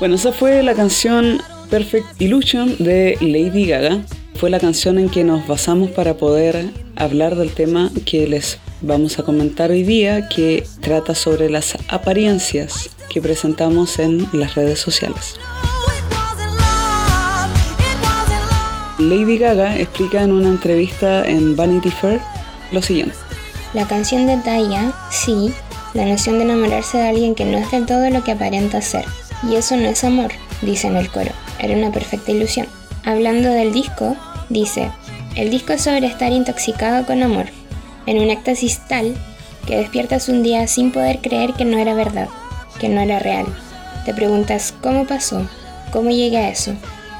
Bueno, esa fue la canción Perfect Illusion de Lady Gaga. Fue la canción en que nos basamos para poder hablar del tema que les vamos a comentar hoy día, que trata sobre las apariencias que presentamos en las redes sociales. Lady Gaga explica en una entrevista en Vanity Fair lo siguiente. La canción detalla, sí, la noción de enamorarse de alguien que no es del todo lo que aparenta ser. Y eso no es amor, dice en el coro, era una perfecta ilusión. Hablando del disco, dice, el disco es sobre estar intoxicado con amor, en un éxtasis tal que despiertas un día sin poder creer que no era verdad, que no era real. Te preguntas, ¿cómo pasó? ¿Cómo llegué a eso?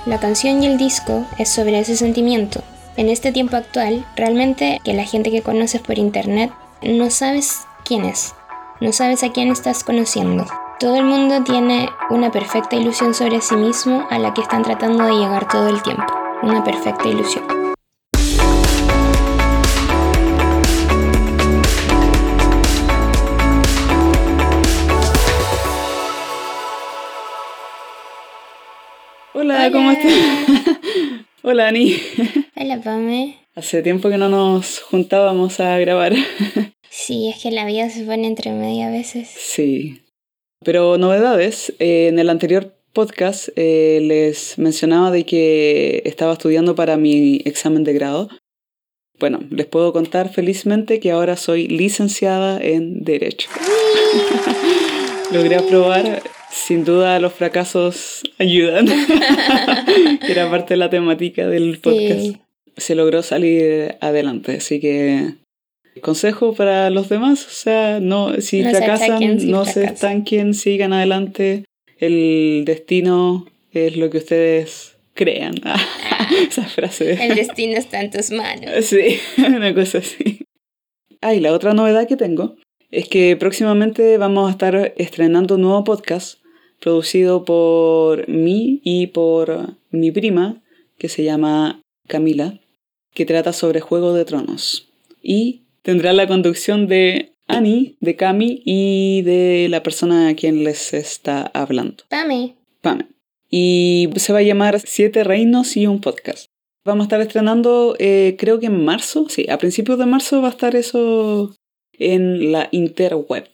La canción y el disco es sobre ese sentimiento. En este tiempo actual, realmente que la gente que conoces por internet no sabes quién es, no sabes a quién estás conociendo. Todo el mundo tiene una perfecta ilusión sobre sí mismo a la que están tratando de llegar todo el tiempo. Una perfecta ilusión. Hola, ¿cómo estás? Hola, Ani. Hola, Pame. Hace tiempo que no nos juntábamos a grabar. Sí, es que la vida se pone entre media a veces. Sí. Pero novedades. Eh, en el anterior podcast eh, les mencionaba de que estaba estudiando para mi examen de grado. Bueno, les puedo contar felizmente que ahora soy licenciada en Derecho. Logré aprobar sin duda los fracasos ayudan, que era parte de la temática del podcast. Se logró salir adelante, así que consejo para los demás, o sea, no si fracasan, no se estanquen, sigan adelante. El destino es lo que ustedes crean. Esa frase. El destino está en tus manos. Sí, una cosa así. Ah, y la otra novedad que tengo es que próximamente vamos a estar estrenando un nuevo podcast producido por mí y por mi prima, que se llama Camila, que trata sobre Juego de Tronos. Y tendrá la conducción de Annie, de Cami y de la persona a quien les está hablando. Pame. Pame. Y se va a llamar Siete Reinos y un podcast. Vamos a estar estrenando, eh, creo que en marzo, sí, a principios de marzo va a estar eso en la interweb.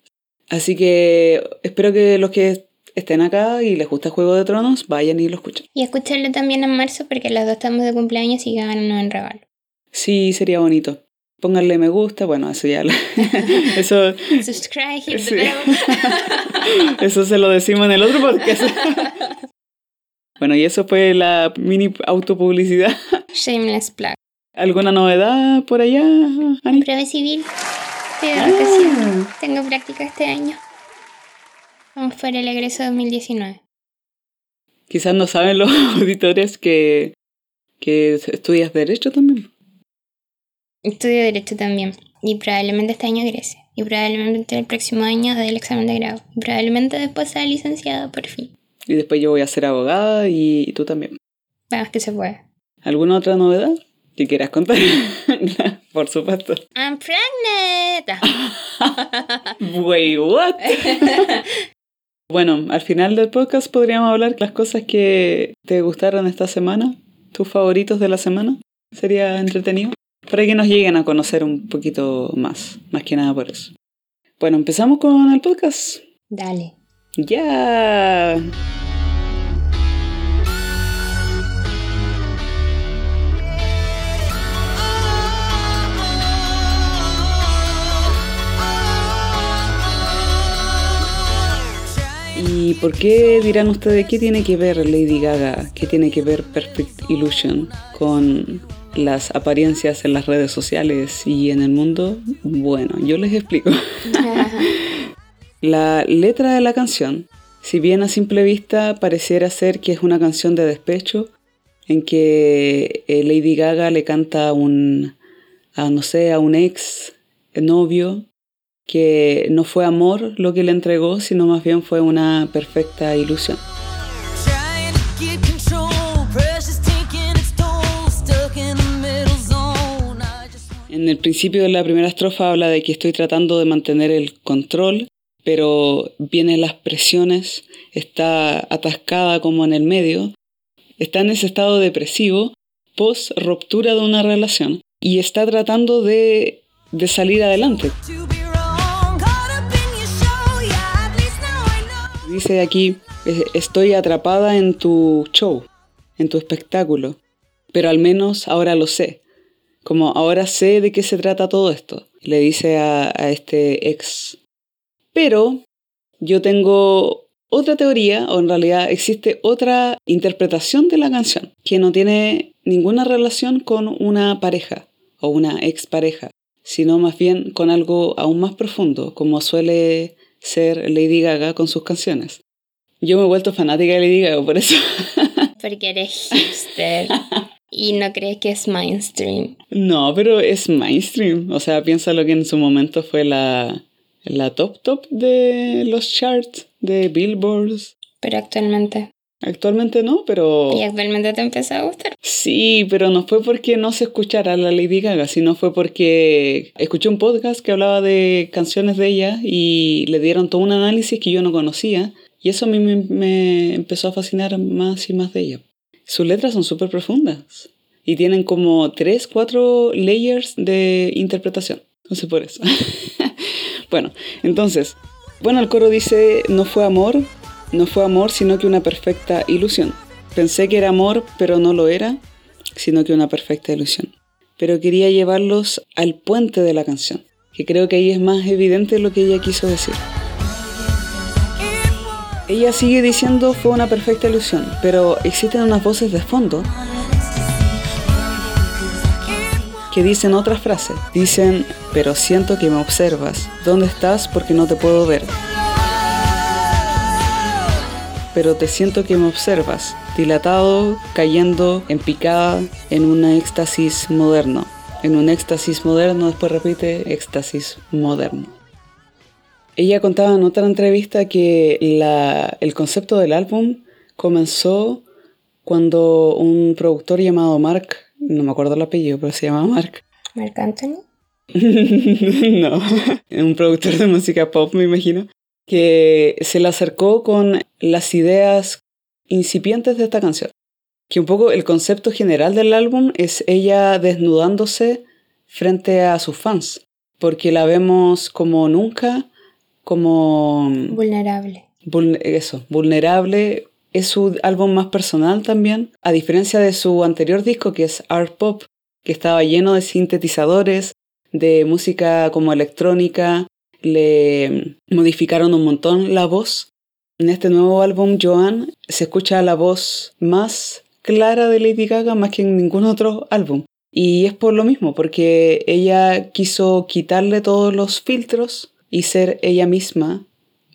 Así que espero que los que estén acá y les gusta Juego de Tronos, vayan y lo escuchen. Y escúchenlo también en marzo porque los dos estamos de cumpleaños y ganan en regalo. Sí, sería bonito. Pónganle me gusta, bueno, eso ya. eso. Subscribe, eso se lo decimos en el otro podcast. bueno, y eso fue la mini autopublicidad. Shameless plug. ¿Alguna novedad por allá, Ani? Prueba civil. Ah. Tengo práctica este año. Vamos para el egreso 2019. Quizás no saben los auditores que, que estudias Derecho también. Estudio Derecho también. Y probablemente este año egrese. Y probablemente el próximo año dé el examen de grado. Y probablemente después sea licenciada por fin. Y después yo voy a ser abogada y, tú también. Vamos que se puede. ¿Alguna otra novedad que quieras contar? por supuesto. I'm pregnant. Wait, what? Bueno, al final del podcast podríamos hablar las cosas que te gustaron esta semana, tus favoritos de la semana. Sería entretenido. Para que nos lleguen a conocer un poquito más, más que nada por eso. Bueno, empezamos con el podcast. Dale. Ya. ¿Y por qué dirán ustedes qué tiene que ver Lady Gaga, qué tiene que ver Perfect Illusion con las apariencias en las redes sociales y en el mundo? Bueno, yo les explico. la letra de la canción, si bien a simple vista pareciera ser que es una canción de despecho, en que eh, Lady Gaga le canta a un, a, no sé, a un ex novio que no fue amor lo que le entregó, sino más bien fue una perfecta ilusión. En el principio de la primera estrofa habla de que estoy tratando de mantener el control, pero vienen las presiones, está atascada como en el medio, está en ese estado depresivo post ruptura de una relación y está tratando de, de salir adelante. Dice aquí, estoy atrapada en tu show, en tu espectáculo, pero al menos ahora lo sé, como ahora sé de qué se trata todo esto, le dice a, a este ex. Pero yo tengo otra teoría, o en realidad existe otra interpretación de la canción, que no tiene ninguna relación con una pareja o una expareja, sino más bien con algo aún más profundo, como suele ser Lady Gaga con sus canciones. Yo me he vuelto fanática de Lady Gaga por eso. Porque eres hipster. ¿Y no crees que es mainstream? No, pero es mainstream. O sea, piensa lo que en su momento fue la, la top top de los charts de Billboards. Pero actualmente. Actualmente no, pero... ¿Y actualmente te empezó a gustar? Sí, pero no fue porque no se escuchara la Lady Gaga, sino fue porque escuché un podcast que hablaba de canciones de ella y le dieron todo un análisis que yo no conocía y eso a mí me, empezó a fascinar más y más de ella. Sus letras son súper profundas y tienen como tres, cuatro layers de interpretación. No sé por eso. bueno, entonces, bueno, el coro dice, no fue amor, no fue amor, sino que una perfecta ilusión. Pensé que era amor, pero no lo era, sino que una perfecta ilusión. Pero quería llevarlos al puente de la canción, que creo que ahí es más evidente lo que ella quiso decir. Ella sigue diciendo fue una perfecta ilusión, pero existen unas voces de fondo que dicen otras frases. Dicen, pero siento que me observas. ¿Dónde estás? Porque no te puedo ver pero te siento que me observas, dilatado, cayendo en picada, en un éxtasis moderno. En un éxtasis moderno, después repite, éxtasis moderno. Ella contaba en otra entrevista que el concepto del álbum comenzó cuando un productor llamado Mark, no me acuerdo el apellido, pero se llama Mark. ¿Mark Anthony? no, un productor de música pop, me imagino, que se le acercó con las ideas incipientes de esta canción. Que un poco el concepto general del álbum es ella desnudándose frente a sus fans, porque la vemos como nunca, como... Vulnerable. eso, vulnerable. Es su álbum más personal también, a diferencia de su anterior disco que es Art Pop, que estaba lleno de sintetizadores, de música como electrónica, le modificaron un montón la voz. En este nuevo álbum, Joan, se escucha la voz más clara de Lady Gaga más que en ningún otro álbum. Y es por lo mismo, porque ella quiso quitarle todos los filtros y ser ella misma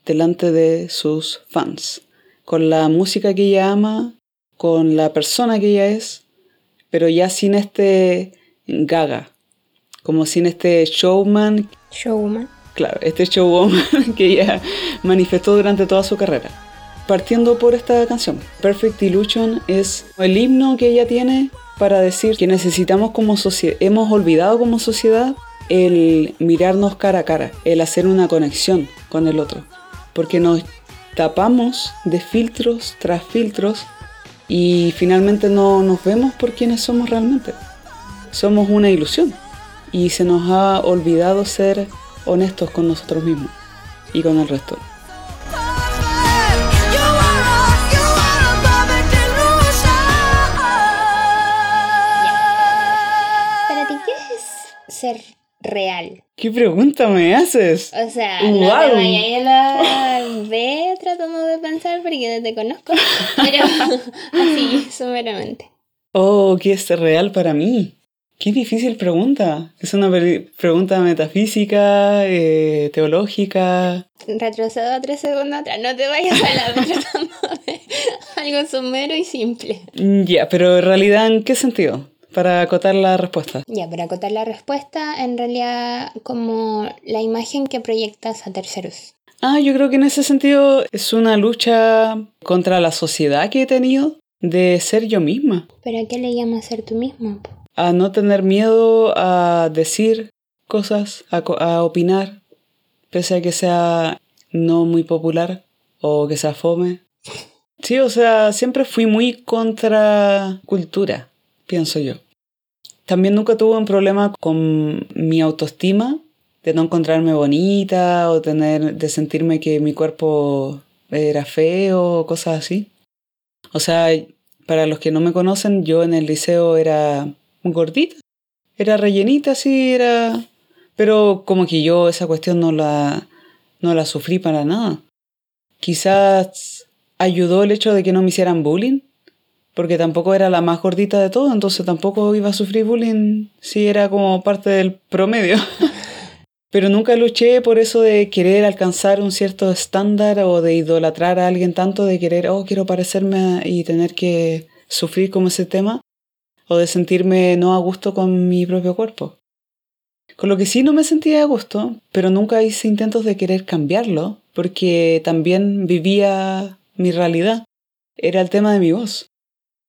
delante de sus fans. Con la música que ella ama, con la persona que ella es, pero ya sin este gaga, como sin este showman. Showman claro, este show que ella manifestó durante toda su carrera. Partiendo por esta canción, Perfect Illusion es el himno que ella tiene para decir que necesitamos como sociedad, hemos olvidado como sociedad el mirarnos cara a cara, el hacer una conexión con el otro, porque nos tapamos de filtros tras filtros y finalmente no nos vemos por quienes somos realmente. Somos una ilusión y se nos ha olvidado ser honestos con nosotros mismos y con el resto. ¿Para ti ser real? ¿Qué pregunta me haces? O sea, no te vayas a la B tratando de pensar porque no te conozco, pero así, sumeramente. Oh, ¿qué es real para mí? Qué difícil pregunta. Es una pregunta metafísica, eh, teológica. Retrocedo a tres segundos atrás. No te vayas a la tratando de algo somero y simple. Mm, ya, pero en realidad, ¿en qué sentido? Para acotar la respuesta. Ya, para acotar la respuesta, en realidad, como la imagen que proyectas a terceros. Ah, yo creo que en ese sentido es una lucha contra la sociedad que he tenido de ser yo misma. ¿Pero a qué le llamas ser tú misma? a no tener miedo a decir cosas, a, opinar, pese a que sea no muy popular o que sea fome. Sí, o sea, siempre fui muy contra cultura, pienso yo. También nunca tuve un problema con mi autoestima, de no encontrarme bonita o tener, de sentirme que mi cuerpo era feo o cosas así. O sea, para los que no me conocen, yo en el liceo era gordita, era rellenita, sí, era... Pero como que yo esa cuestión no la, no la sufrí para nada. Quizás ayudó el hecho de que no me hicieran bullying, porque tampoco era la más gordita de todo, entonces tampoco iba a sufrir bullying si era como parte del promedio. Pero nunca luché por eso de querer alcanzar un cierto estándar o de idolatrar a alguien tanto, de querer, oh, quiero parecerme y tener que sufrir como ese tema, o de sentirme no a gusto con mi propio cuerpo. Con lo que sí no me sentía a gusto, pero nunca hice intentos de querer cambiarlo, porque también vivía mi realidad. Era el tema de mi voz.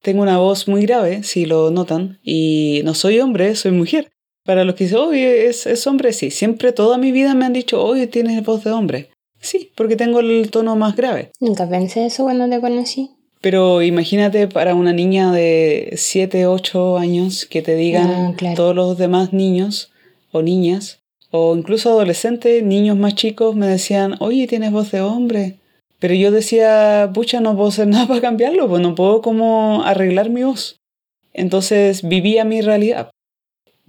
Tengo una voz muy grave, si lo notan, y no soy hombre, soy mujer. Para los que dicen, oye, es, es hombre, sí. Siempre, toda mi vida me han dicho, oye, tienes voz de hombre. Sí, porque tengo el tono más grave. Nunca pensé eso cuando te conocí. Pero imagínate para una niña de 7, 8 años que te digan Ah, claro. todos los demás niños o niñas, o incluso adolescentes, niños más chicos, me decían, oye, tienes voz de hombre. Pero yo decía, pucha, no puedo hacer nada para cambiarlo, pues no puedo como arreglar mi voz. Entonces vivía mi realidad.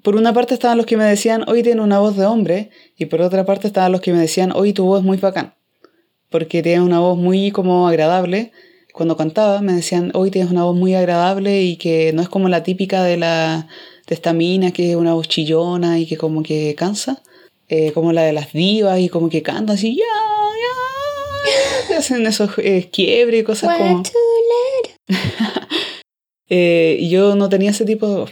Por una parte estaban los que me decían, hoy tiene una voz de hombre, y por otra parte estaban los que me decían, hoy tu voz es muy bacán, porque tienes una voz muy como agradable. Cuando cantaba me decían, hoy tienes una voz muy agradable y que no es como la típica de la de esta mina que es una voz chillona y que como que cansa, eh, como la de las divas y como que canta así, ya, hacen esos eh, quiebres y cosas como... Eh, yo no tenía ese tipo de voz.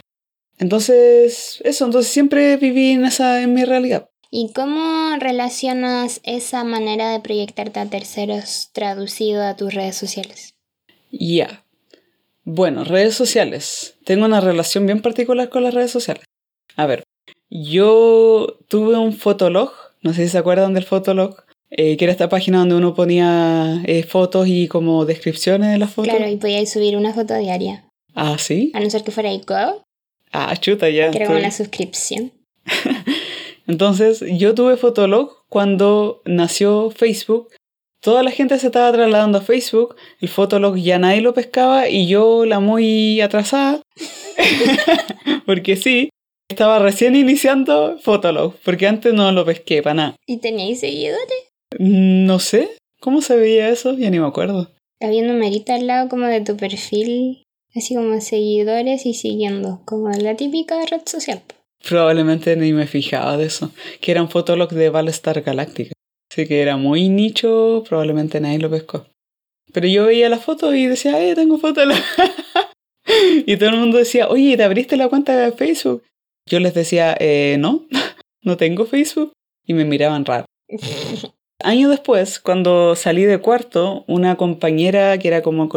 Entonces, eso, entonces siempre viví en esa, en mi realidad. ¿Y cómo relacionas esa manera de proyectarte a terceros traducido a tus redes sociales? Ya. Bueno, redes sociales. Tengo una relación bien particular con las redes sociales. A ver, yo tuve un fotolog, no sé si se acuerdan del fotolog, eh, que era esta página donde uno ponía eh, fotos y como descripciones de las fotos. Claro, y podíais subir una foto diaria. Ah, sí. A no ser que fuera Go, Ah, chuta, ya. que era como una suscripción. Entonces, yo tuve Fotolog cuando nació Facebook. Toda la gente se estaba trasladando a Facebook. El Fotolog ya nadie lo pescaba y yo, la muy atrasada, porque sí, estaba recién iniciando Fotolog, porque antes no lo pesqué para nada. ¿Y teníais seguidores? No sé, ¿cómo se veía eso? Ya ni me acuerdo. Había un numerito al lado como de tu perfil, así como seguidores y siguiendo, como la típica red social. Probablemente ni me fijaba de eso, que era un Fotolog de Battlestar Galactica. Así que era muy nicho, probablemente nadie lo pescó. Pero yo veía las fotos y decía, eh, tengo Fotolog. y todo el mundo decía, oye, ¿te abriste la cuenta de Facebook? Yo les decía, eh, no, no tengo Facebook. Y me miraban raro. Años después, cuando salí de cuarto, una compañera que era como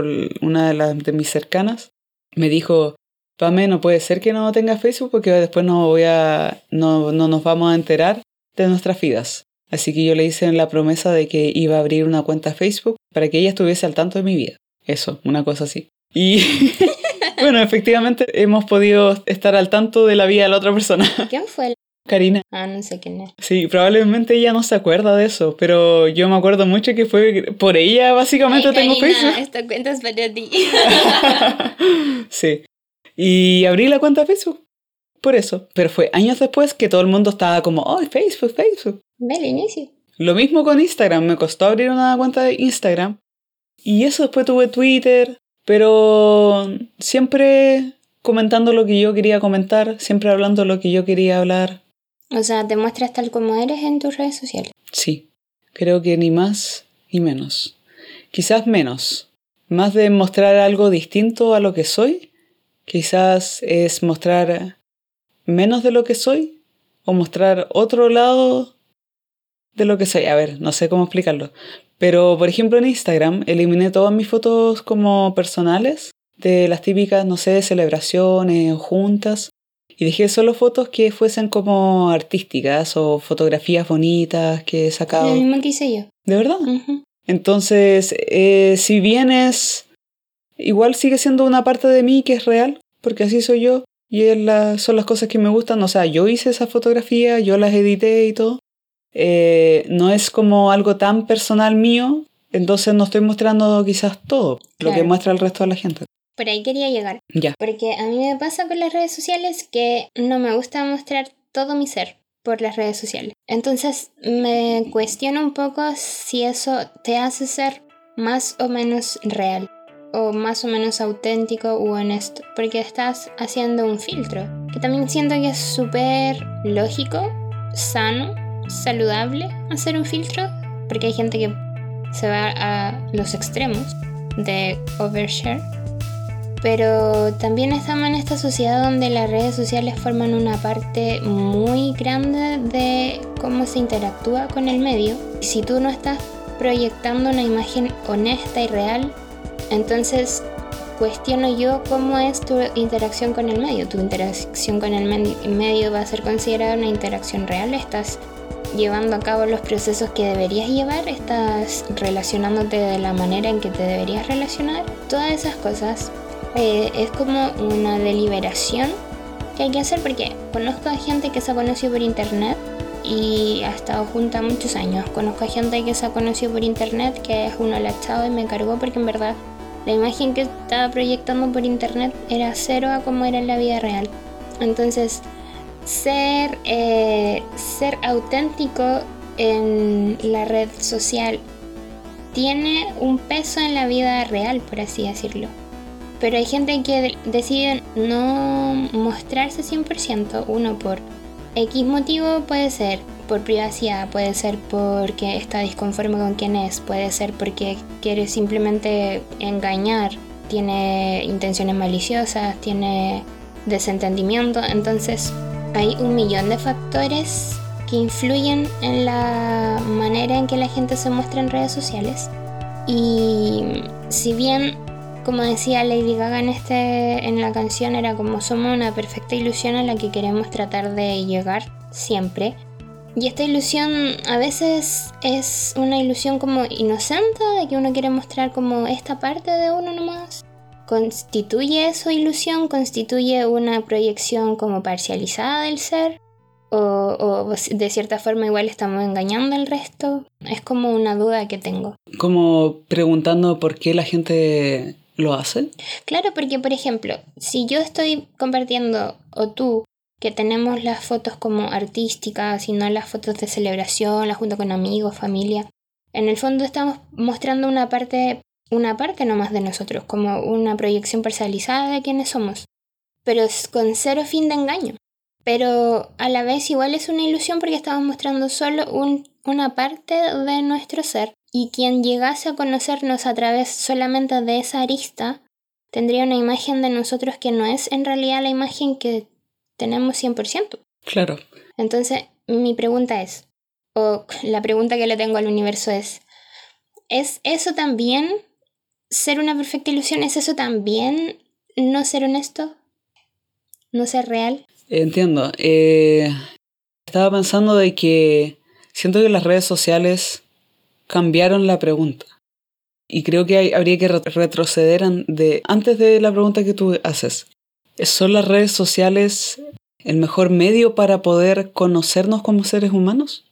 una de las de mis cercanas, me dijo, Pame, no puede ser que no tenga Facebook porque después no voy a, no, no nos vamos a enterar de nuestras vidas. Así que yo le hice la promesa de que iba a abrir una cuenta Facebook para que ella estuviese al tanto de mi vida. Eso, una cosa así. Y bueno, efectivamente hemos podido estar al tanto de la vida de la otra persona. ¿Quién fue? Karina. Ah, no sé quién es. Sí, probablemente ella no se acuerda de eso, pero yo me acuerdo mucho que fue por ella básicamente Ay, tengo Karina, Facebook. esta cuenta es para ti. sí. Y abrí la cuenta de Facebook. Por eso. Pero fue años después que todo el mundo estaba como, oh, Facebook, Facebook. Ve el inicio. Lo mismo con Instagram. Me costó abrir una cuenta de Instagram. Y eso después tuve Twitter. Pero siempre comentando lo que yo quería comentar. Siempre hablando lo que yo quería hablar. O sea, te muestras tal como eres en tus redes sociales. Sí. Creo que ni más ni menos. Quizás menos. Más de mostrar algo distinto a lo que soy. Quizás es mostrar menos de lo que soy o mostrar otro lado de lo que soy. A ver, no sé cómo explicarlo. Pero, por ejemplo, en Instagram eliminé todas mis fotos como personales de las típicas, no sé, celebraciones juntas. Y dejé solo fotos que fuesen como artísticas o fotografías bonitas que he sacado. Lo mismo que hice yo. ¿De verdad? Entonces, eh, si bien es... Igual sigue siendo una parte de mí que es real, porque así soy yo. Y es la- son las cosas que me gustan. O sea, yo hice esa fotografía, yo las edité y todo. Eh, no es como algo tan personal mío, entonces no estoy mostrando quizás todo lo que muestra el resto de la gente. Por ahí quería llegar. Ya. Porque a mí me pasa con las redes sociales que no me gusta mostrar todo mi ser por las redes sociales. Entonces me cuestiono un poco si eso te hace ser más o menos real o más o menos auténtico u honesto. Porque estás haciendo un filtro. Que también siento que es súper lógico, sano, saludable hacer un filtro. Porque hay gente que se va a los extremos de overshare. Pero también estamos en esta sociedad donde las redes sociales forman una parte muy grande de cómo se interactúa con el medio. Si tú no estás proyectando una imagen honesta y real, entonces cuestiono yo cómo es tu interacción con el medio. Tu interacción con el medi- medio va a ser considerada una interacción real. Estás llevando a cabo los procesos que deberías llevar, estás relacionándote de la manera en que te deberías relacionar. Todas esas cosas eh, es como una deliberación que hay que hacer porque conozco a gente que se ha conocido por internet y ha estado junta muchos años. Conozco a gente que se ha conocido por internet que es uno la y me cargó porque en verdad la imagen que estaba proyectando por internet era cero a como era en la vida real. Entonces, ser, eh, ser auténtico en la red social tiene un peso en la vida real, por así decirlo. Pero hay gente que de- decide no mostrarse 100%, uno por X motivo puede ser por privacidad, puede ser porque está disconforme con quién es, puede ser porque quiere simplemente engañar, tiene intenciones maliciosas, tiene desentendimiento, entonces hay un millón de factores que influyen en la manera en que la gente se muestra en redes sociales. Y si bien, como decía Lady Gaga en, este, en la canción, era como somos una perfecta ilusión a la que queremos tratar de llegar siempre. Y esta ilusión a veces es una ilusión como inocente, de que uno quiere mostrar como esta parte de uno nomás. ¿Constituye eso ilusión? ¿Constituye una proyección como parcializada del ser? ¿O, o de cierta forma igual estamos engañando al resto? Es como una duda que tengo. Como preguntando por qué la gente lo hace. Claro, porque por ejemplo, si yo estoy compartiendo, o tú, que tenemos las fotos como artísticas y no las fotos de celebración, las junto con amigos, familia, en el fondo estamos mostrando una parte, una parte nomás de nosotros, como una proyección parcializada de quiénes somos, pero es con cero fin de engaño. Pero a la vez igual es una ilusión porque estamos mostrando solo un, una parte de nuestro ser y quien llegase a conocernos a través solamente de esa arista tendría una imagen de nosotros que no es en realidad la imagen que tenemos 100%. Claro. Entonces, mi pregunta es, o la pregunta que le tengo al universo es, ¿es eso también ser una perfecta ilusión? ¿Es eso también no ser honesto? ¿No ser real? Entiendo. Eh, estaba pensando de que siento que las redes sociales cambiaron la pregunta. Y creo que hay- habría que re- retroceder de, antes de la pregunta que tú haces. ¿Son las redes sociales el mejor medio para poder conocernos como seres humanos?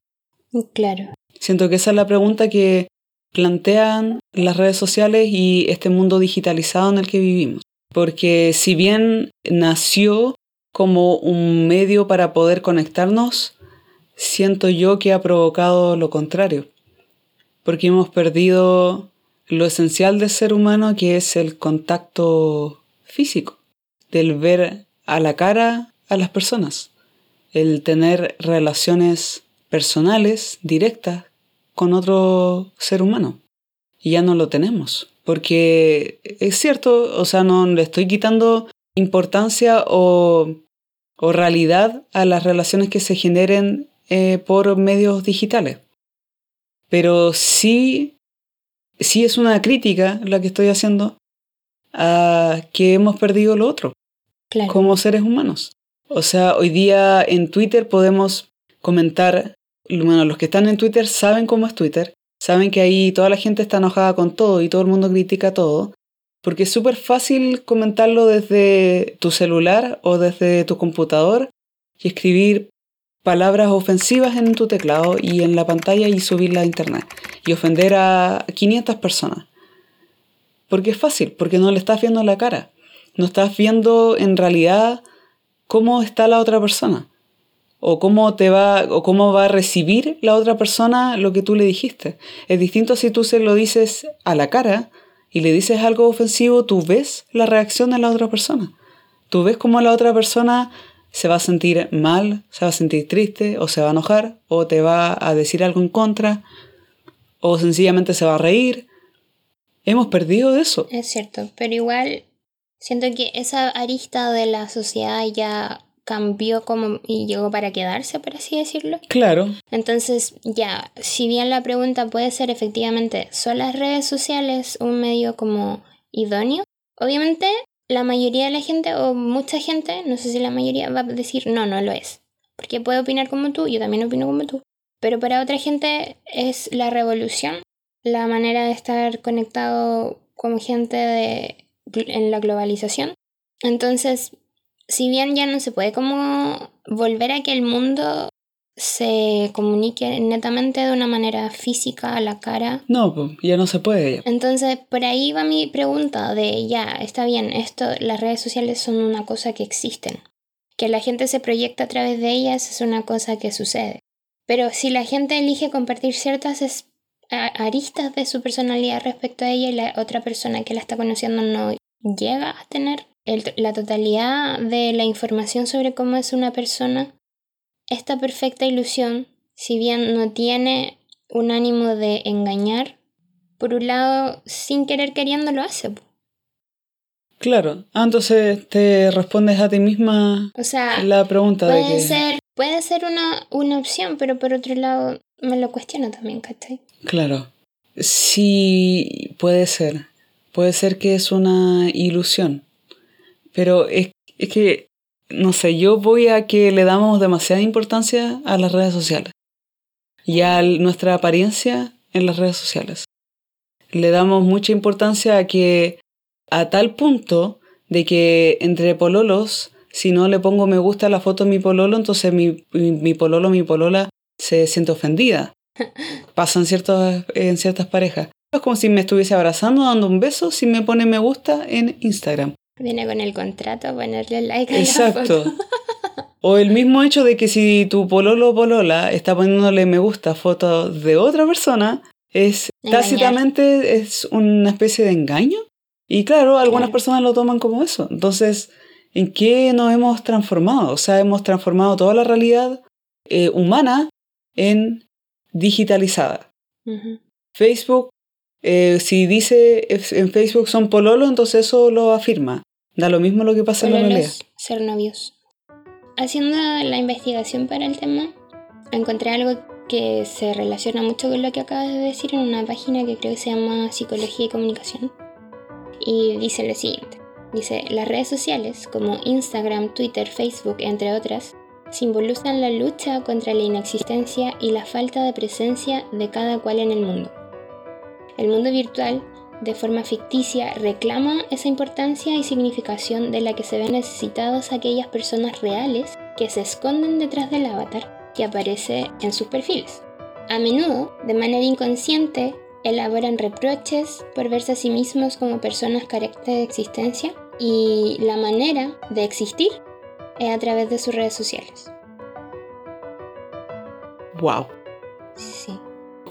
Claro. Siento que esa es la pregunta que plantean las redes sociales y este mundo digitalizado en el que vivimos. Porque si bien nació como un medio para poder conectarnos, siento yo que ha provocado lo contrario. Porque hemos perdido lo esencial del ser humano, que es el contacto físico, del ver a la cara a las personas, el tener relaciones personales, directas, con otro ser humano. Y ya no lo tenemos. Porque es cierto, o sea, no le estoy quitando importancia o, o realidad a las relaciones que se generen eh, por medios digitales. Pero sí, sí es una crítica la que estoy haciendo a que hemos perdido lo otro Claro. como seres humanos. O sea, hoy día en Twitter podemos comentar, bueno, los que están en Twitter saben cómo es Twitter, saben que ahí toda la gente está enojada con todo y todo el mundo critica todo, porque es súper fácil comentarlo desde tu celular o desde tu computador y escribir palabras ofensivas en tu teclado y en la pantalla y subirla a internet y ofender a 500 personas. Porque es fácil, porque no le estás viendo la cara. No estás viendo en realidad cómo está la otra persona o cómo te va o cómo va a recibir la otra persona lo que tú le dijiste. Es distinto si tú se lo dices a la cara y le dices algo ofensivo, tú ves la reacción de la otra persona. Tú ves cómo la otra persona se va a sentir mal, se va a sentir triste, o se va a enojar, o te va a decir algo en contra, o sencillamente se va a reír. Hemos perdido eso. Es cierto, pero igual siento que esa arista de la sociedad ya cambió como y llegó para quedarse, por así decirlo. Claro. Entonces, ya, si bien la pregunta puede ser efectivamente, ¿son las redes sociales un medio como idóneo? Obviamente la mayoría de la gente o mucha gente, no sé si la mayoría va a decir no, no lo es. Porque puede opinar como tú, yo también opino como tú. Pero para otra gente es la revolución, la manera de estar conectado como gente de, en la globalización. Entonces, si bien ya no se puede como volver a que el mundo se comunique netamente de una manera física a la cara. No, pues ya no se puede. Entonces, por ahí va mi pregunta de, ya, está bien, esto, las redes sociales son una cosa que existen. Que la gente se proyecta a través de ellas es una cosa que sucede. Pero si la gente elige compartir ciertas aristas de su personalidad respecto a ella y la otra persona que la está conociendo no llega a tener la totalidad de la información sobre cómo es una persona, esta perfecta ilusión, si bien no tiene un ánimo de engañar, por un lado, sin querer queriendo lo hace. Claro, ah, entonces te respondes a ti misma o sea, la pregunta puede de que... Ser, puede ser una, una opción, pero por otro lado me lo cuestiono también, ¿cachai? Claro, sí puede ser, puede ser que es una ilusión, pero es, es que no sé, yo voy a que le damos demasiada importancia a las redes sociales y a nuestra apariencia en las redes sociales. Le damos mucha importancia a que a tal punto de que entre pololos, si no le pongo me gusta a la foto de mi pololo, entonces mi, mi, pololo, mi polola se siente ofendida. Pasa en, ciertos, en ciertas parejas. Es como si me estuviese abrazando, dando un beso, si me pone me gusta en Instagram. Viene con el contrato a ponerle like a Exacto. O el mismo hecho de que si tu pololo o polola está poniéndole me gusta a fotos de otra persona, es tácitamente es una especie de engaño. Y claro, algunas personas lo toman como eso. Entonces, ¿en qué nos hemos transformado? O sea, hemos transformado toda la realidad eh, humana en digitalizada. Facebook eh, si dice en Facebook son pololo, entonces eso lo afirma. Da lo mismo lo que pasa en la realidad. Ser novios. Haciendo la investigación para el tema, encontré algo que se relaciona mucho con lo que acabas de decir en una página que creo que se llama Psicología y Comunicación. Y dice lo siguiente. Dice, las redes sociales como Instagram, Twitter, Facebook, entre otras, simbolizan la lucha contra la inexistencia y la falta de presencia de cada cual en el mundo. El mundo virtual, de forma ficticia, reclama esa importancia y significación de la que se ven necesitados aquellas personas reales que se esconden detrás del avatar que aparece en sus perfiles. A menudo, de manera inconsciente, elaboran reproches por verse a sí mismos como personas carentes de existencia y la manera de existir es a través de sus redes sociales. Wow. Sí.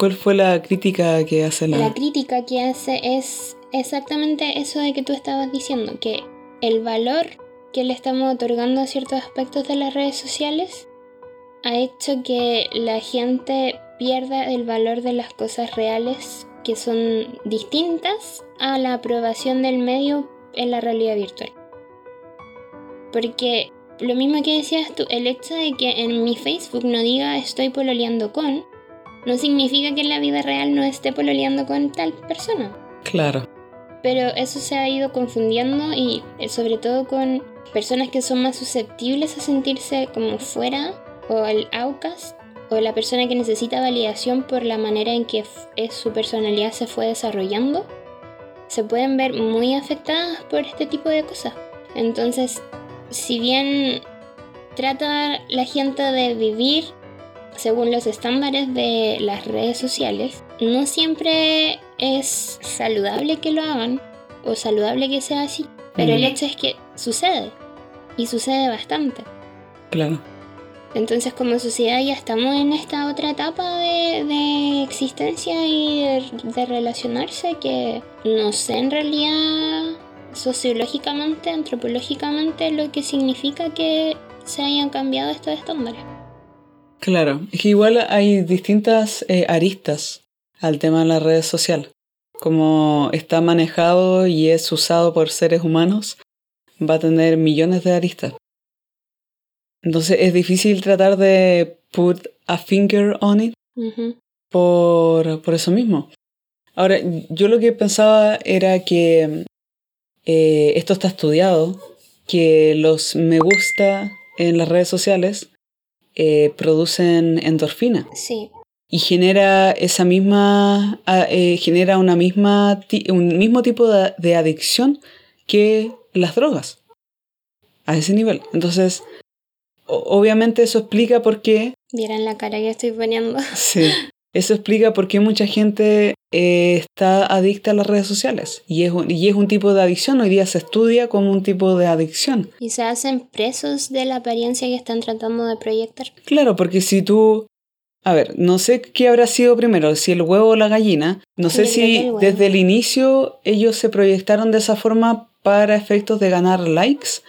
¿Cuál fue la crítica que hace la... La crítica que hace es exactamente eso de que tú estabas diciendo, que el valor que le estamos otorgando a ciertos aspectos de las redes sociales ha hecho que la gente pierda el valor de las cosas reales que son distintas a la aprobación del medio en la realidad virtual. Porque lo mismo que decías tú, el hecho de que en mi Facebook no diga estoy pololeando con, no significa que en la vida real no esté pololeando con tal persona. Claro. Pero eso se ha ido confundiendo y eh, sobre todo con personas que son más susceptibles a sentirse como fuera o el outcast o la persona que necesita validación por la manera en que su personalidad se fue desarrollando, se pueden ver muy afectadas por este tipo de cosas. Entonces, si bien trata la gente de vivir según los estándares de las redes sociales, no siempre es saludable que lo hagan o saludable que sea así. Pero el hecho es que sucede y sucede bastante. Claro. Entonces como sociedad ya estamos en esta otra etapa de, existencia y de, de, relacionarse que no sé en realidad sociológicamente, antropológicamente lo que significa que se hayan cambiado estos estándares. Claro, es que igual hay distintas eh, aristas al tema de las redes sociales. Como está manejado y es usado por seres humanos, va a tener millones de aristas. Entonces es difícil tratar de put a finger on it por, por, eso mismo. Ahora, yo lo que pensaba era que eh, esto está estudiado, que los me gusta en las redes sociales eh, producen endorfina. Sí. Y genera esa misma, ah, eh, genera una misma, un mismo tipo de, adicción que las drogas. A ese nivel. Entonces, obviamente eso explica por qué... Vieran la cara que estoy poniendo. Sí. Eso explica por qué mucha gente eh, está adicta a las redes sociales. Y es, y es un tipo de adicción. Hoy día se estudia como un tipo de adicción. Y se hacen presos de la apariencia que están tratando de proyectar. Claro, porque si tú... A ver, no sé qué habrá sido primero, si el huevo o la gallina. No sé si desde el inicio ellos se proyectaron de esa forma para efectos de ganar likes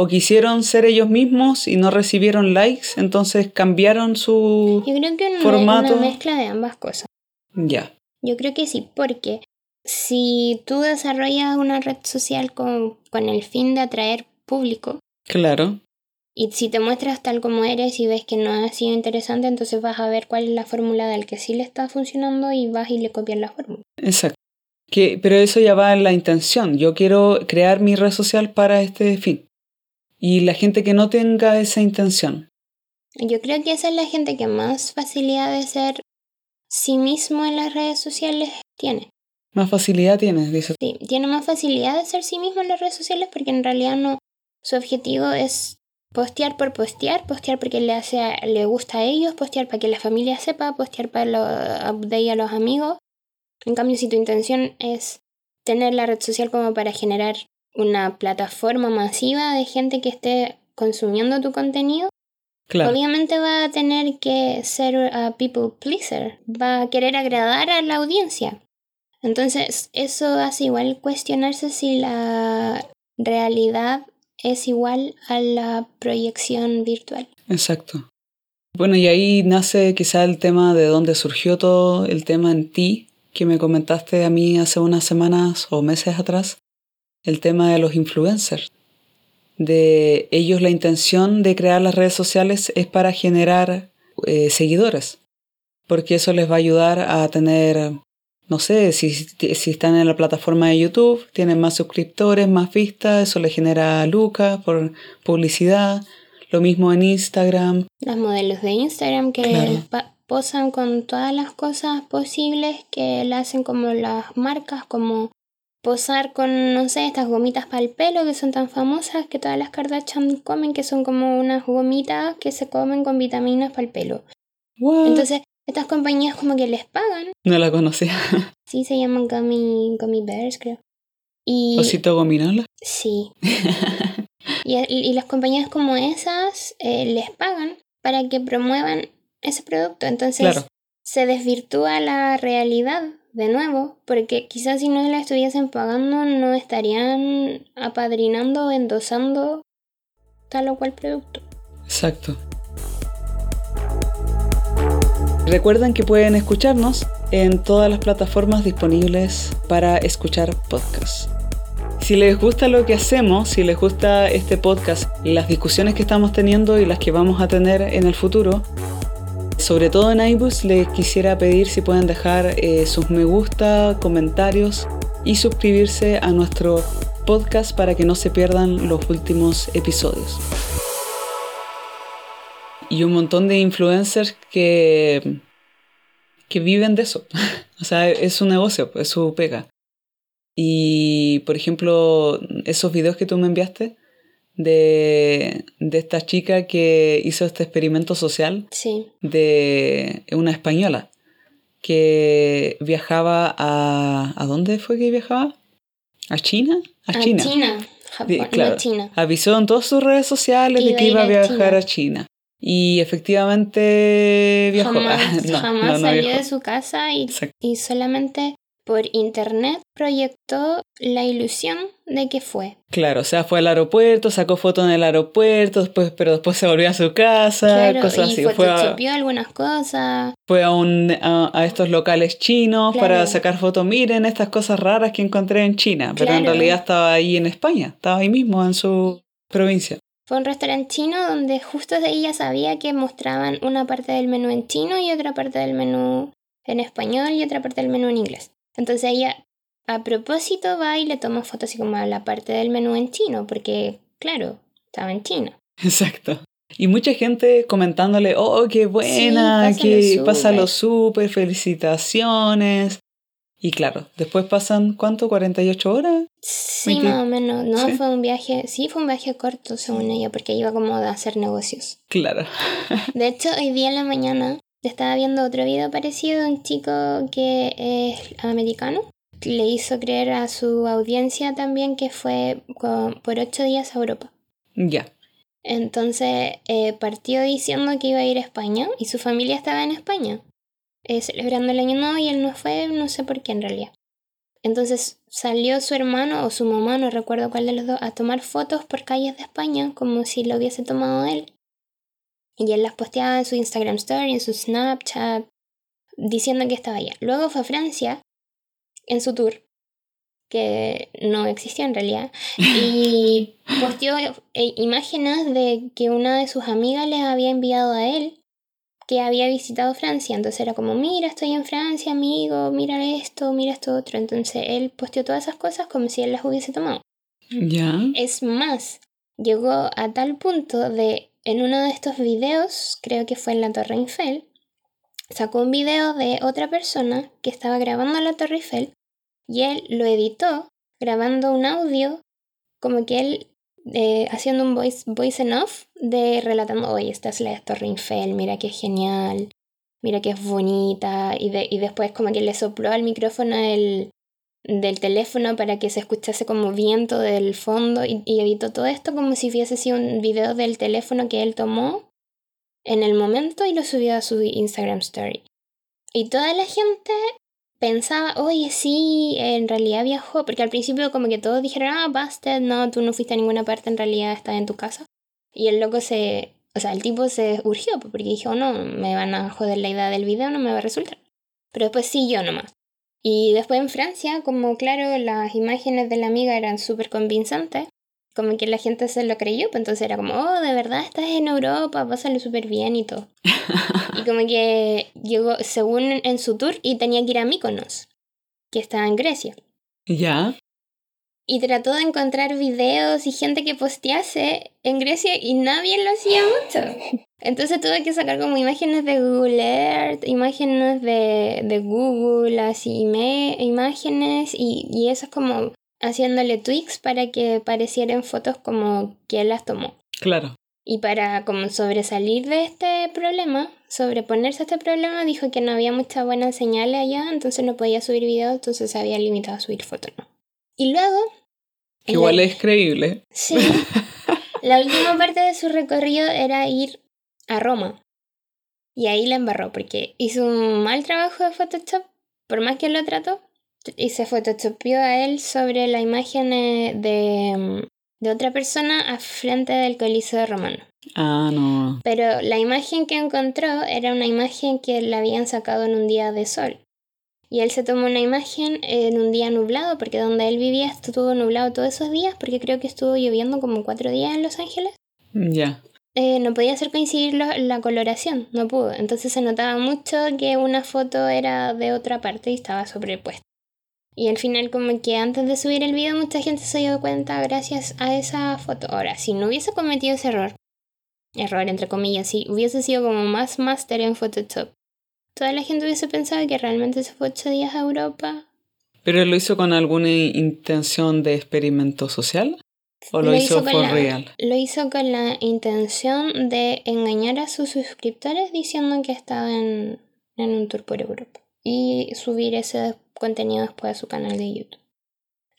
o quisieron ser ellos mismos y no recibieron likes, entonces cambiaron su Yo creo que formato. una mezcla de ambas cosas. Ya. Yo creo que sí, porque si tú desarrollas una red social con, con el fin de atraer público. Claro. Y si te muestras tal como eres y ves que no ha sido interesante, entonces vas a ver cuál es la fórmula del que sí le está funcionando y vas y le copias la fórmula. Exacto. Que, pero eso ya va en la intención. Yo quiero crear mi red social para este fin y la gente que no tenga esa intención. Yo creo que esa es la gente que más facilidad de ser sí mismo en las redes sociales tiene. Más facilidad tiene, dice. Sí, tiene más facilidad de ser sí mismo en las redes sociales porque en realidad no. Su objetivo es postear por postear, postear porque le hace le gusta a ellos, postear para que la familia sepa, postear para lo, update a los amigos. En cambio, si tu intención es tener la red social como para generar una plataforma masiva de gente que esté consumiendo tu contenido, obviamente va a tener que ser a people pleaser, va a querer agradar a la audiencia. Entonces, eso hace igual cuestionarse si la realidad es igual a la proyección virtual. Exacto. Bueno, y ahí nace quizá el tema de dónde surgió todo el tema en ti, que me comentaste a mí hace unas semanas o meses atrás, el tema de los influencers. De ellos la intención de crear las redes sociales es para generar eh, seguidores, porque eso les va a ayudar a tener, no sé, si, si están en la plataforma de YouTube, tienen más suscriptores, más vistas, eso les genera lucas por publicidad. Lo mismo en Instagram. Los modelos de Instagram que posan con todas las cosas posibles que le hacen como las marcas, como posar con, no sé, estas gomitas para el pelo que son tan famosas que todas las Kardashian comen, que son como unas gomitas que se comen con vitaminas para el pelo. Entonces, estas compañías como que les pagan. No la conocía. sí, se llaman Gummy, gummy Bears, creo. Y, ¿Osito gominola? Sí. y, y, las compañías como esas eh, les pagan para que promuevan ese producto. Entonces, se desvirtúa la realidad de nuevo, porque quizás si no la estuviesen pagando no estarían apadrinando o endosando tal o cual producto. Exacto. Recuerden que pueden escucharnos en todas las plataformas disponibles para escuchar podcasts. Si les gusta lo que hacemos, si les gusta este podcast, las discusiones que estamos teniendo y las que vamos a tener en el futuro, sobre todo en iBooks les quisiera pedir si pueden dejar eh, sus me gusta, comentarios y suscribirse a nuestro podcast para que no se pierdan los últimos episodios. Y un montón de influencers que, que viven de eso. o sea, es su negocio, es su pega. Y, por ejemplo, esos videos que tú me enviaste de, de esta chica que hizo este experimento social Sí. de una española que viajaba a... ¿A dónde fue que viajaba? ¿A China? A China. China. Japón, claro. China. Avisó en todas sus redes sociales de que iba a a a viajar China. a China. Y efectivamente viajó. Jamás, no, jamás no, no salió viajó. de su casa y solamente por internet proyectó la ilusión de que fue. Claro, o sea, fue al aeropuerto, sacó fotos en el aeropuerto, después, pero después se volvió a su casa, Claro, cosas y así. Fue a, algunas cosas. fue a, un, a, a estos locales chinos Claro. para sacar fotos. Miren estas cosas raras que encontré en China, pero en realidad estaba ahí en España, estaba ahí mismo en su provincia. Fue un restaurante chino donde justo de ella sabía que mostraban una parte del menú en chino y otra parte del menú en español y otra parte del menú en inglés. Entonces ella a propósito va y le toma fotos así como a la parte del menú en chino, porque claro, estaba en chino. Exacto. Y mucha gente comentándole, oh, qué buena, pásalo que súper". pásalo súper, felicitaciones. Y claro, después pasan, ¿cuánto? ¿48 horas? Sí, más o menos. No, ¿Sí? fue un viaje, sí, fue un viaje corto según ella, porque iba como a hacer negocios. Claro. De hecho, hoy día en la mañana estaba viendo otro video parecido de un chico que es americano. Le hizo creer a su audiencia también que fue con- por ocho días a Europa. Ya. Entonces eh, partió diciendo que iba a ir a España y su familia estaba en España, eh, celebrando el año nuevo y él no fue, no sé por qué en realidad. Entonces salió su hermano o su mamá, no recuerdo cuál de los dos, a tomar fotos por calles de España como si lo hubiese tomado él. Y él las posteaba en su Instagram Story, en su Snapchat, diciendo que estaba allá. Luego fue a Francia en su tour, que no existió en realidad, y posteó eh, imágenes de que una de sus amigas les había enviado a él que había visitado Francia. Entonces era como, mira, estoy en Francia, amigo, mira esto, mira esto otro. Entonces él posteó todas esas cosas como si él las hubiese tomado. Ya. Es más, llegó a tal punto de, en uno de estos videos, creo que fue en la Torre Eiffel, sacó un video de otra persona que estaba grabando la Torre Eiffel y él lo editó grabando un audio como que él eh, haciendo un voice, voice en off de relatando, oye, esta es la Torre Eiffel, mira qué genial, mira que es bonita y, de, y después como que le sopló al micrófono el, del teléfono para que se escuchase como viento del fondo y, editó todo esto como si hubiese sido un video del teléfono que él tomó en el momento y lo subió a su Instagram Story. Y toda la gente pensaba, oye, sí, en realidad viajó, porque al principio como que todos dijeron, ah, busted, no, tú no fuiste a ninguna parte, en realidad estás en tu casa. Y el loco se, o sea, el tipo se urgió, porque dijo, no, me van a joder la idea del video, no me va a resultar. Pero después sí, yo nomás. Y después en Francia, como claro, las imágenes de la amiga eran súper convincentes, como que la gente se lo creyó, pues entonces era como, oh, de verdad estás en Europa, pásalo súper bien y todo. y como que llegó, según en su tour, y tenía que ir a Mykonos, que estaba en Grecia. Ya. Y trató de encontrar videos y gente que postease en Grecia y nadie lo hacía mucho. Entonces tuve que sacar como imágenes de Google Earth, imágenes de, de Google, así me, imágenes y, y eso es como haciéndole tweaks para que parecieran fotos como que él las tomó. Claro. Y para como sobresalir de este problema, sobreponerse a este problema, dijo que no había mucha buena señal allá, entonces no podía subir videos, entonces se había limitado a subir fotos. ¿no? Y luego... Igual la- es creíble. Sí. La última parte de su recorrido era ir a Roma. Y ahí la embarró porque hizo un mal trabajo de Photoshop, por más que lo trató, y se photoshopeó a él sobre la imagen eh, de, mm, de otra persona a frente del Coliseo romano. Ah, no. Pero la imagen que encontró era una imagen que la habían sacado en un día de sol. Y él se tomó una imagen en un día nublado, porque donde él vivía estuvo nublado todos esos días, porque creo que estuvo lloviendo como cuatro días en Los Ángeles. Ya. Eh, no podía hacer coincidir lo- la coloración, no pudo. Entonces se notaba mucho que una foto era de otra parte y estaba sobrepuesta. Y al final como que antes de subir el video mucha gente se dio cuenta gracias a esa foto. Ahora, si no hubiese cometido ese error, error entre comillas, si hubiese sido como más máster en Photoshop, toda la gente hubiese pensado que realmente se fue ocho días a Europa. ¿Pero lo hizo con alguna intención de experimento social? ¿O lo, hizo, por real? Lo hizo con la intención de engañar a sus suscriptores diciendo que estaba en, en un tour por Europa. Y subir ese contenido después a su canal de YouTube.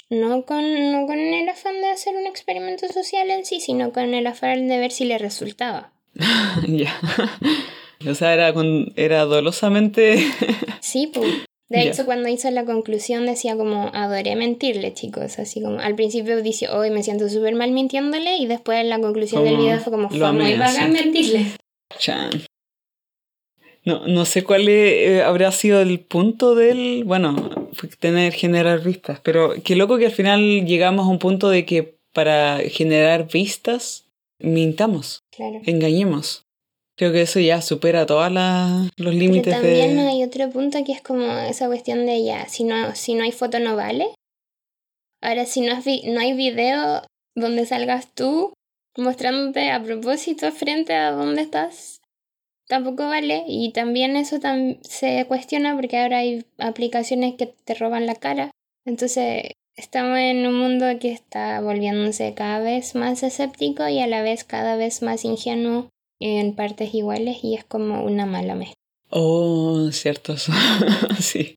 No con, no con el afán de hacer un experimento social en sí, sino con el afán de ver si le resultaba. ya. O sea, era, era dolosamente... sí, pues. De hecho, cuando hizo la conclusión decía como, adoré mentirle, chicos. Así como, al principio dice, hoy me siento súper mal mintiéndole. Y después en la conclusión del video fue como, fue muy bacán mentirle. Chan. No, no sé cuál eh, habrá sido el punto del, bueno, tener, generar vistas, pero qué loco que al final llegamos a un punto de que para generar vistas, mintamos, claro. engañemos. Creo que eso ya supera todos los límites Pero también hay otro punto que es como esa cuestión de ya, si no, si no hay foto no vale. Ahora, si no, no hay video donde salgas tú mostrándote a propósito frente a dónde estás, tampoco vale. Y también eso se cuestiona porque ahora hay aplicaciones que te roban la cara. Entonces estamos en un mundo que está volviéndose cada vez más escéptico y a la vez cada vez más ingenuo en partes iguales y es como una mala mezcla. Oh, cierto. sí.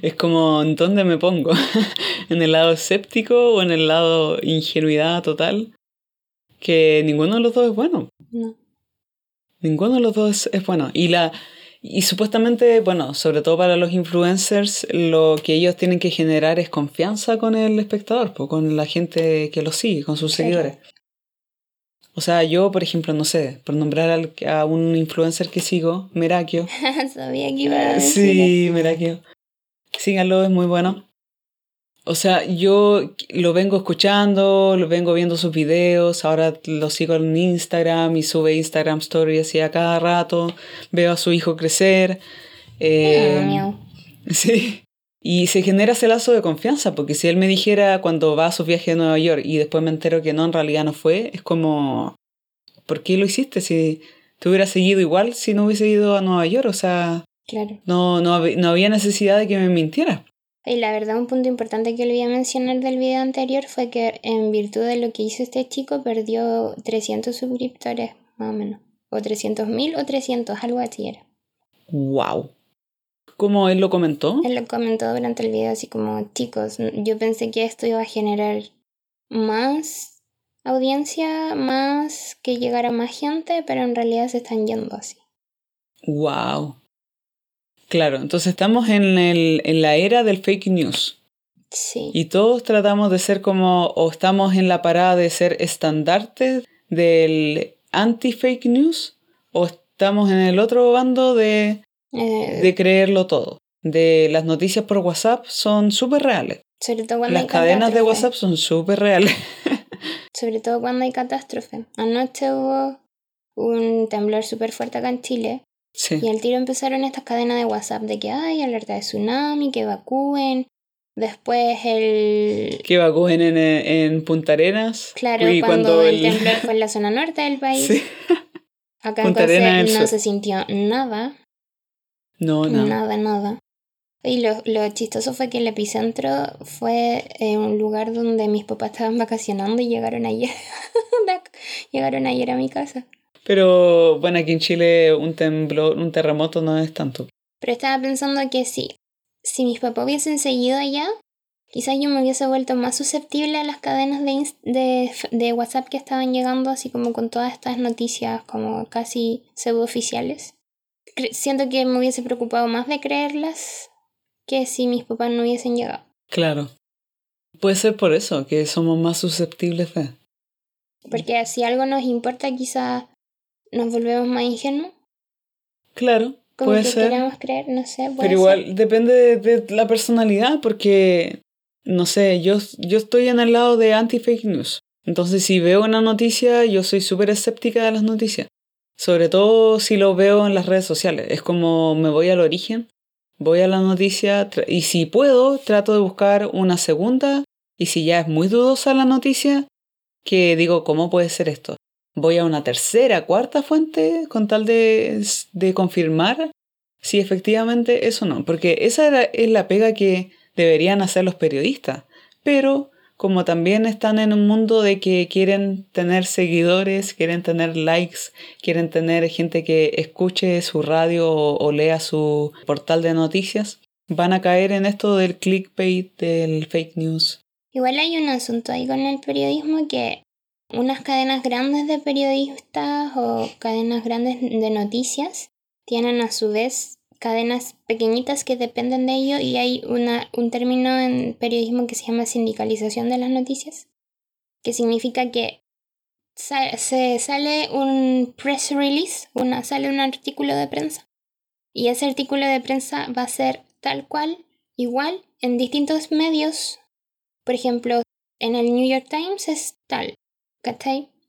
Es como, ¿en dónde me pongo? ¿En el lado escéptico o en el lado ingenuidad total? Que ninguno de los dos es bueno. No. Ninguno de los dos es bueno. Y la. Y supuestamente, bueno, sobre todo para los influencers, lo que ellos tienen que generar es confianza con el espectador, con la gente que los sigue, con sus seguidores. O sea, yo, por ejemplo, no sé, por nombrar a un influencer que sigo, Merakio. Sabía que iba a decir. Sí, Merakio. Síganlo, es muy bueno. O sea, yo lo vengo escuchando, lo vengo viendo sus videos, ahora lo sigo en Instagram y sube Instagram Stories así a cada rato, veo a su hijo crecer. Eh, sí. Y se genera ese lazo de confianza, porque si él me dijera cuando va a su viaje a Nueva York y después me entero que no, en realidad no fue, es como, ¿por qué lo hiciste? Si te hubiera seguido igual si no hubiese ido a Nueva York, o sea, claro. no, no, no había necesidad de que me mintiera. Y la verdad, un punto importante que olvidé mencionar del video anterior fue que en virtud de lo que hizo este chico, perdió 300 suscriptores, más o menos. O 300 mil o 300, algo así era. ¡Wow! ¿Cómo él lo comentó? Él lo comentó durante el video, así como, chicos, yo pensé que esto iba a generar más audiencia, más que llegara más gente, pero en realidad se están yendo así. ¡Wow! Claro, entonces estamos en, el, en la era del fake news. Sí. Y todos tratamos de ser como, o estamos en la parada de ser estandartes del anti-fake news, o estamos en el otro bando de, eh. de creerlo todo. De las noticias por WhatsApp son súper reales. Sobre todo cuando las cadenas de WhatsApp son súper reales. Sobre todo cuando hay catástrofe. Anoche hubo un temblor súper fuerte acá en Chile y al tiro empezaron estas cadenas de WhatsApp de que hay alerta de tsunami, que evacúen. Después el... Que evacúen en, en Punta Arenas. Claro, cuando, el, temblor fue en la zona norte del país. Sí. Acá en Conce no se sintió nada. No, nada. Nada, nada. Y lo, lo chistoso fue que el epicentro fue en un lugar donde mis papás estaban vacacionando y llegaron ayer. llegaron ayer a mi casa. Pero bueno, aquí en Chile un temblor, un terremoto no es tanto. Pero estaba pensando que sí, si mis papás hubiesen seguido allá, quizás yo me hubiese vuelto más susceptible a las cadenas de, de, de WhatsApp que estaban llegando, así como con todas estas noticias como casi pseudo oficiales. Siento que me hubiese preocupado más de creerlas que si mis papás no hubiesen llegado. Claro. Puede ser por eso, que somos más susceptibles de. Porque si algo nos importa, quizás nos volvemos más ingenuos. Claro, Como puede que ser. queramos creer, no sé. Pero igual depende de, la personalidad, porque, no sé, yo, yo estoy en el lado de anti-fake news. Entonces, si veo una noticia, yo soy súper escéptica de las noticias. Sobre todo si lo veo en las redes sociales. Es como me voy al origen. voy a la noticia y si puedo, trato de buscar una segunda y si ya es muy dudosa la noticia, que digo, ¿cómo puede ser esto? Voy a una tercera, cuarta fuente con tal de, de confirmar si efectivamente eso no, porque esa es la pega que deberían hacer los periodistas, pero como también están en un mundo de que quieren tener seguidores, quieren tener likes, quieren tener gente que escuche su radio o, lea su portal de noticias, van a caer en esto del clickbait, del fake news. Igual hay un asunto ahí con el periodismo que unas cadenas grandes de periodistas o cadenas grandes de noticias tienen a su vez cadenas pequeñitas que dependen de ello y hay una, un término en periodismo que se llama sindicalización de las noticias, que significa que se sale un press release, una, sale un artículo de prensa y ese artículo de prensa va a ser tal cual, igual, en distintos medios. Por ejemplo, en el New York Times es tal,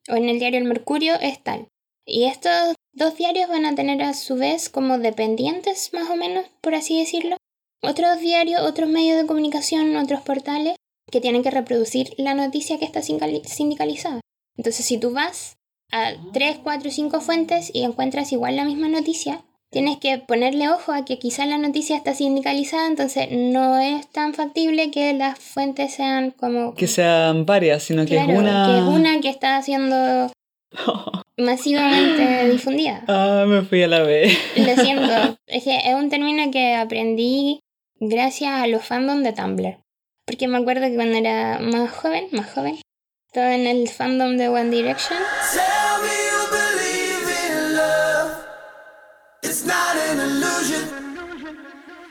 O en el diario El Mercurio es tal. Y estos dos diarios van a tener a su vez como dependientes, más o menos, por así decirlo, otros diarios, otros medios de comunicación, otros portales que tienen que reproducir la noticia que está sindicalizada. Entonces, si tú vas a 3, 4, 5 fuentes y encuentras igual la misma noticia, tienes que ponerle ojo a que quizás la noticia está sindicalizada, entonces no es tan factible que las fuentes sean como... Que sean varias, sino que es una... Que es una que está haciendo masivamente difundida. Ah, me fui a la vez. Lo siento. Es que es un término que aprendí gracias a los fandom de Tumblr. Porque me acuerdo que cuando era más joven, más joven, estaba en el fandom de One Direction.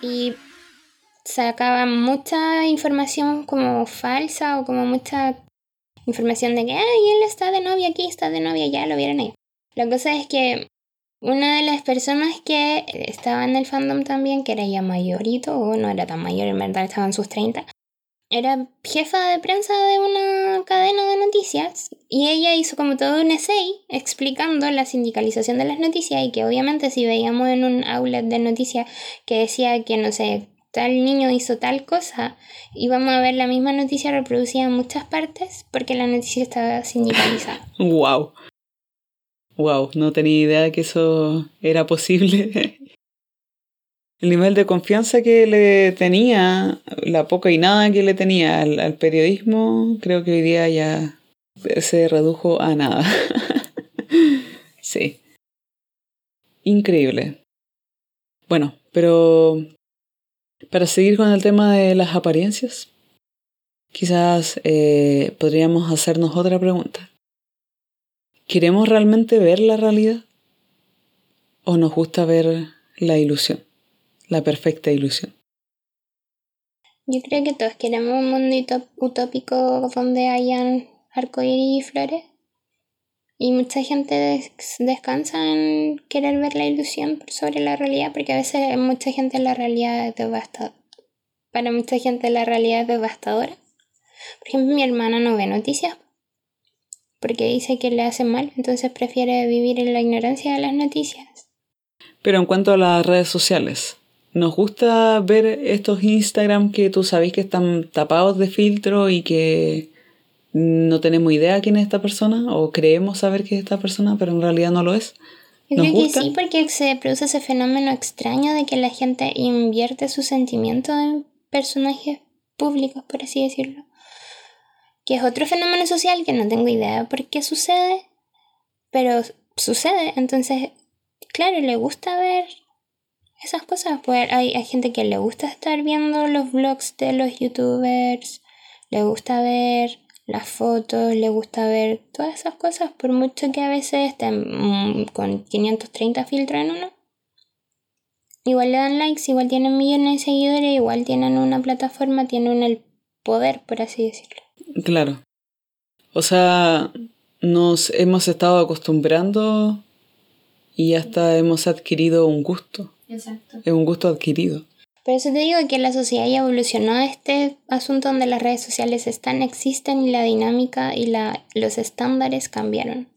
Y sacaban mucha información como falsa o como mucha información de que, ay, él está de novia aquí, está de novia ya lo vieron ahí. La cosa es que una de las personas que estaba en el fandom también, que era ya mayorito, o no era tan mayor, en verdad estaba en sus 30, era jefa de prensa de una cadena de noticias y ella hizo como todo un essay explicando la sindicalización de las noticias y que obviamente si veíamos en un outlet de noticias que decía que no sé, tal niño hizo tal cosa y vamos a ver la misma noticia reproducida en muchas partes porque la noticia estaba sindicalizada. Wow. Wow, no tenía idea que eso era posible. El nivel de confianza que le tenía, la poca y nada que le tenía al, al periodismo, creo que hoy día ya se redujo a nada. sí. Increíble. Bueno, pero para seguir con el tema de las apariencias, quizás eh, podríamos hacernos otra pregunta. ¿Queremos realmente ver la realidad? ¿O nos gusta ver la ilusión, la perfecta ilusión? Yo creo que todos queremos un mundo utópico donde hayan arcoíris y flores. Y mucha gente descansa en querer ver la ilusión sobre la realidad, porque a veces mucha gente la realidad es devastadora. Para mucha gente la realidad es devastadora. Por ejemplo, mi hermana no ve noticias porque dice que le hace mal, entonces prefiere vivir en la ignorancia de las noticias. Pero en cuanto a las redes sociales, ¿nos gusta ver estos Instagram que tú sabes que están tapados de filtro y que no tenemos idea quién es esta persona o creemos saber quién es esta persona, pero en realidad no lo es. Yo creo que sí, porque se produce ese fenómeno extraño de que la gente invierte su sentimiento en personajes públicos, por así decirlo. Que es otro fenómeno social que no tengo idea por qué sucede, pero sucede. Entonces, claro, le gusta ver esas cosas. Pues hay, hay gente que le gusta estar viendo los vlogs de los youtubers, le gusta ver las fotos, le gusta ver todas esas cosas, por mucho que a veces estén mm, con 530 filtros en uno. Igual le dan likes, igual tienen millones de seguidores, igual tienen una plataforma, tienen el poder, por así decirlo. Claro. O sea, nos hemos estado acostumbrando y hasta hemos adquirido un gusto. Exacto. Es un gusto adquirido. Por eso te digo que la sociedad ya evolucionó este asunto donde las redes sociales están, existen y la dinámica y la, los estándares cambiaron.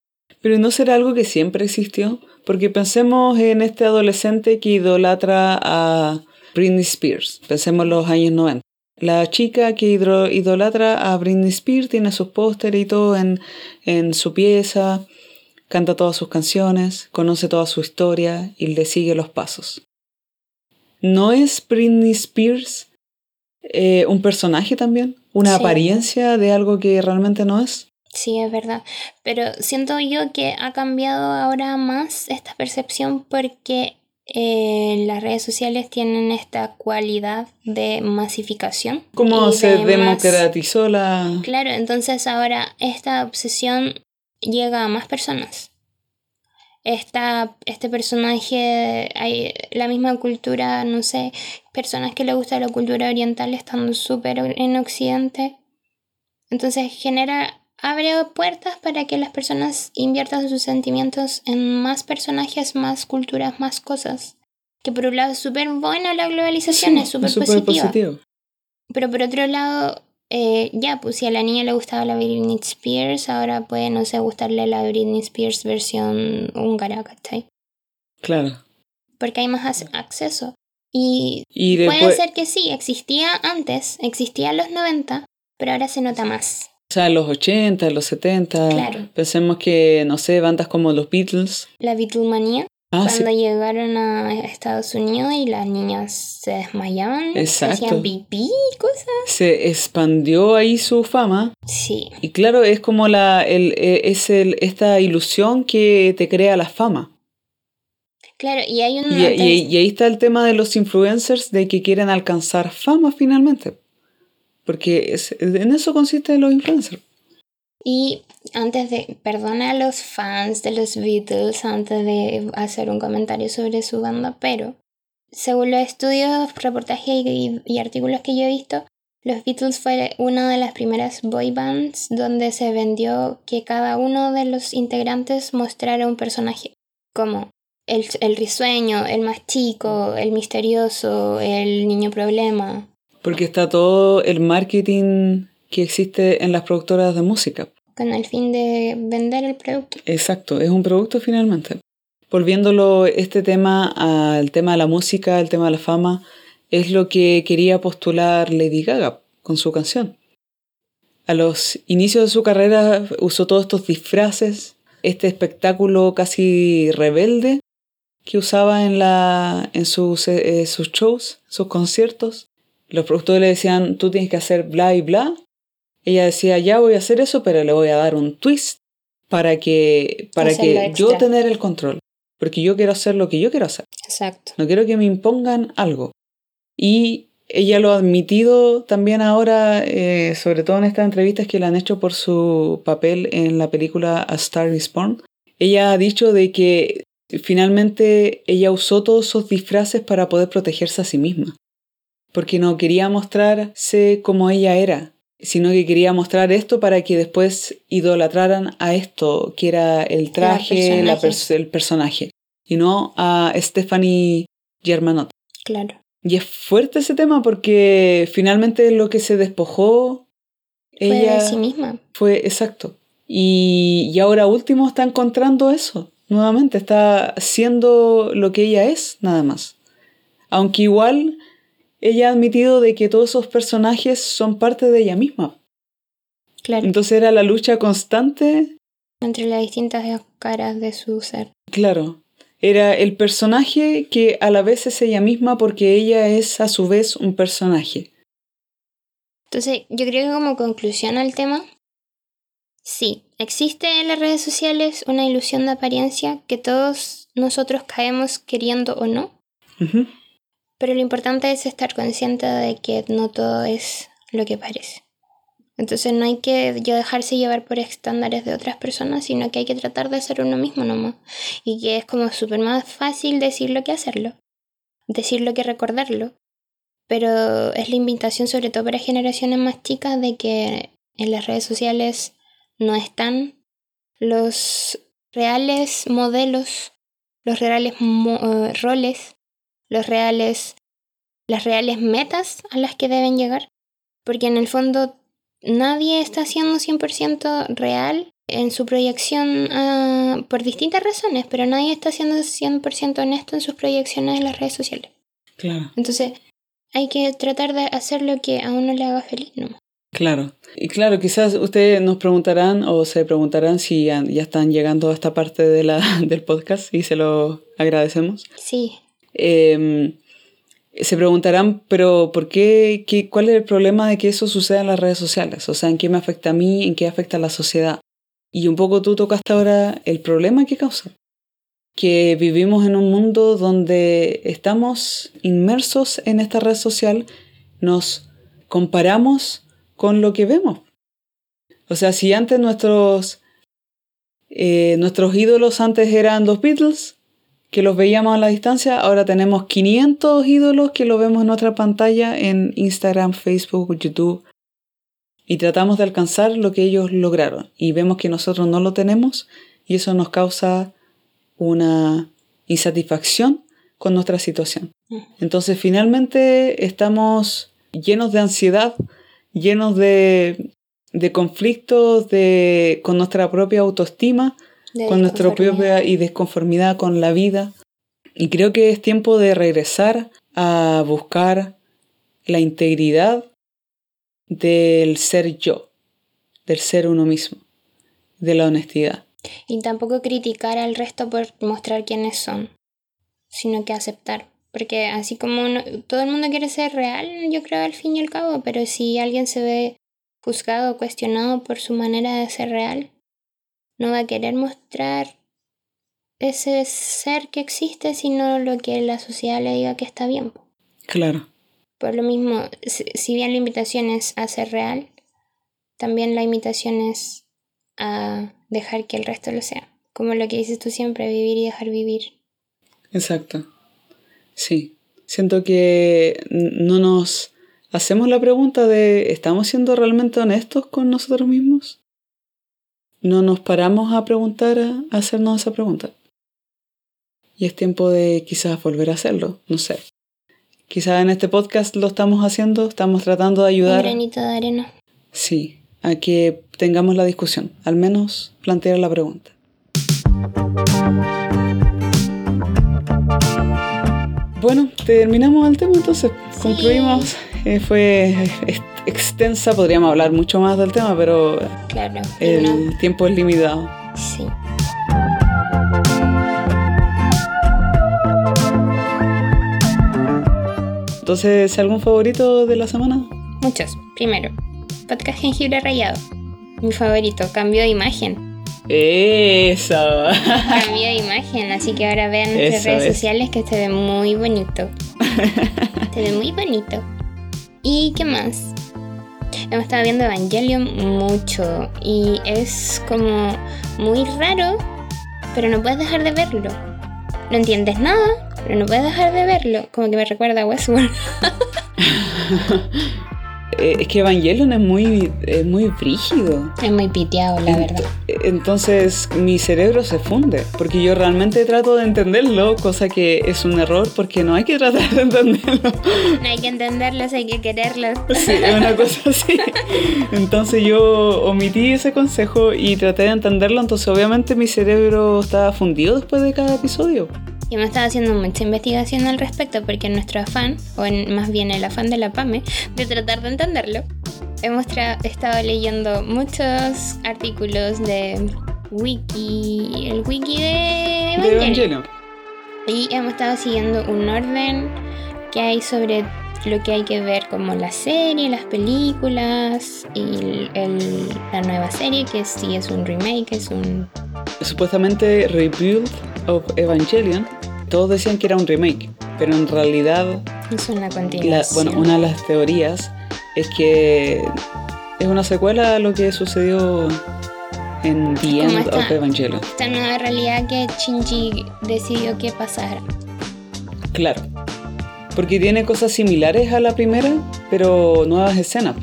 Pero ¿no será algo que siempre existió? Porque pensemos en este adolescente que idolatra a Britney Spears, pensemos en los años 90. La chica que idolatra a Britney Spears tiene sus pósteres y todo en, en su pieza, canta todas sus canciones, conoce toda su historia y le sigue los pasos. ¿No es Britney Spears eh, un personaje también? ¿Una apariencia de algo que realmente no es? Sí, es verdad. Pero siento yo que ha cambiado ahora más esta percepción porque eh, las redes sociales tienen esta cualidad de masificación. ¿Cómo se democratizó la...? Claro, entonces ahora esta obsesión llega a más personas. Esta, este personaje, hay la misma cultura, no sé, personas que le gusta la cultura oriental estando súper en Occidente. Entonces genera abre puertas para que las personas inviertan sus sentimientos en más personajes, más culturas, más cosas. Que por un lado es súper bueno la globalización, es súper positivo. Pero por otro lado, eh, ya, pues si a la niña le gustaba la Britney Spears, ahora puede, no sé, gustarle la Britney Spears versión húngara, ¿cachai? Claro. Porque hay más acceso. Y, puede ser que sí, existía antes, existía en los 90, pero ahora se nota más. O sea, en los 80, en los 70. Claro. Pensemos que, no sé, bandas como los Beatles. La Beatlemania. Ah, cuando llegaron a Estados Unidos y las niñas se desmayaban, hacían pipí y cosas. Se expandió ahí su fama. Sí. Y claro, es como la, el, e, es el, esta ilusión que te crea la fama. Claro, y hay un... Y, y, ahí está el tema de los influencers de que quieren alcanzar fama finalmente. Porque en eso consiste los influencers. Y antes de, perdona a los fans de los Beatles antes de hacer un comentario sobre su banda, pero según los estudios, reportajes y, artículos que yo he visto, los Beatles fue una de las primeras boy bands donde se vendió que cada uno de los integrantes mostrara un personaje, como el, el risueño, el más chico, el misterioso, el niño problema. Porque está todo el marketing que existe en las productoras de música. Con el fin de vender el producto. Exacto, es un producto finalmente. Volviéndolo este tema al tema de la música, el tema de la fama, es lo que quería postular Lady Gaga con su canción. A los inicios de su carrera usó todos estos disfraces, este espectáculo casi rebelde que usaba en, la, en sus, eh, sus shows, sus conciertos. Los productores le decían, tú tienes que hacer bla y bla. Ella decía, ya voy a hacer eso, pero le voy a dar un twist para que, para que yo tener el control. Porque yo quiero hacer lo que yo quiero hacer. Exacto. No quiero que me impongan algo. Y ella lo ha admitido también ahora, eh, sobre todo en estas entrevistas que le han hecho por su papel en la película A Star is Born. Ella ha dicho de que finalmente ella usó todos esos disfraces para poder protegerse a sí misma porque no quería mostrarse como ella era, sino que quería mostrar esto para que después idolatraran a esto, que era el traje, el personaje, y no a Stephanie Germanot. Claro. Y es fuerte ese tema porque finalmente lo que se despojó fue ella de sí misma. Fue exacto. Y, y ahora último está encontrando eso. Nuevamente está siendo lo que ella es, nada más. Aunque igual ella ha admitido de que todos esos personajes son parte de ella misma. Claro. Entonces era la lucha constante. Entre las distintas caras de su ser. Claro. Era el personaje que a la vez es ella misma porque ella es a su vez un personaje. Entonces, yo creo que como conclusión al tema, sí, existe en las redes sociales una ilusión de apariencia que todos nosotros caemos queriendo o no. Pero lo importante es estar consciente de que no todo es lo que parece. Entonces no hay que dejarse llevar por estándares de otras personas, sino que hay que tratar de ser uno mismo nomás. Y que es como súper más fácil decirlo que hacerlo. Decirlo que recordarlo. Pero es la invitación sobre todo para generaciones más chicas de que en las redes sociales no están los reales modelos, los reales eh, roles los reales, las reales metas a las que deben llegar, porque en el fondo nadie está siendo 100% real en su proyección uh, por distintas razones, pero nadie está siendo 100% honesto en sus proyecciones en las redes sociales. Claro. Entonces, hay que tratar de hacer lo que a uno le haga feliz, ¿no? Claro. Y claro, quizás ustedes nos preguntarán o se preguntarán si ya, ya están llegando a esta parte de la, del podcast y se lo agradecemos. Sí. Eh, se preguntarán, pero ¿por qué, qué? ¿Cuál es el problema de que eso suceda en las redes sociales? O sea, ¿en qué me afecta a mí? ¿En qué afecta a la sociedad? Y un poco tú tocaste ahora el problema que causa. Que vivimos en un mundo donde estamos inmersos en esta red social, nos comparamos con lo que vemos. O sea, si antes nuestros, eh, nuestros ídolos antes eran los Beatles, que los veíamos a la distancia, ahora tenemos 500 ídolos que lo vemos en nuestra pantalla en Instagram, Facebook, YouTube. Y tratamos de alcanzar lo que ellos lograron. Y vemos que nosotros no lo tenemos y eso nos causa una insatisfacción con nuestra situación. Entonces finalmente estamos llenos de ansiedad, llenos de, de conflictos de, con nuestra propia autoestima, De con nuestra propia y desconformidad con la vida. Y creo que es tiempo de regresar a buscar la integridad del ser yo, del ser uno mismo, de la honestidad. Y tampoco criticar al resto por mostrar quiénes son, sino que aceptar. Porque así como uno- todo el mundo quiere ser real, yo creo al fin y al cabo, pero si alguien se ve juzgado o cuestionado por su manera de ser real, no va a querer mostrar ese ser que existe, sino lo que la sociedad le diga que está bien. Claro, Por lo mismo, si bien la invitación es a ser real, también la invitación es a dejar que el resto lo sea. Como lo que dices tú siempre, vivir y dejar vivir. exacto. Sí, siento que no nos hacemos la pregunta de ¿estamos siendo realmente honestos con nosotros mismos? No nos paramos a preguntar, a hacernos esa pregunta. Y es tiempo de quizás volver a hacerlo, no sé. Quizás en este podcast lo estamos haciendo, estamos tratando de Un ayudar. granito de arena. Sí, a que tengamos la discusión, al menos plantear la pregunta. Bueno, terminamos el tema entonces, concluimos. Eh, fue ex- extensa, podríamos hablar mucho más del tema, pero Claro. el no- tiempo es limitado. Sí. Entonces, ¿algún favorito de la semana? Muchos. Primero, podcast jengibre rayado. Mi favorito, cambio de imagen. Eso. Cambio de imagen, así que ahora vean nuestras Eso redes es. sociales que se ve muy bonito. se ve muy bonito. ¿Y qué más? Hemos estado viendo Evangelion mucho y es como muy raro, pero no puedes dejar de verlo. No entiendes nada, pero no puedes dejar de verlo. Como que me recuerda a Westworld. Eh, es que Evangelion es muy, es muy brígido. Es muy piteado, la verdad. Entonces mi cerebro se funde, porque yo realmente trato de entenderlo, cosa que es un error porque no hay que tratar de entenderlo. No hay que entenderlos, hay que quererlos. Sí, es una cosa así. Entonces yo omití ese consejo y traté de entenderlo, entonces obviamente mi cerebro estaba fundido después de cada episodio. Y hemos estado haciendo mucha investigación al respecto porque nuestro afán, o en, más bien el afán de la PAME, de tratar de entenderlo, hemos estado leyendo muchos artículos de Wiki, el wiki de. Evangelion. Y hemos estado siguiendo un orden que hay sobre lo que hay que ver como la serie, las películas y el- el- la nueva serie que sí es un remake, es un... Supuestamente Rebuild of Evangelion, todos decían que era un remake, pero en realidad Es una La- continuación. bueno, una de las teorías es que es una secuela a lo que sucedió en The End esta- of Evangelion. esta nueva realidad que Shinji decidió que pasara. Claro. Porque tiene cosas similares a la primera, pero nuevas escenas.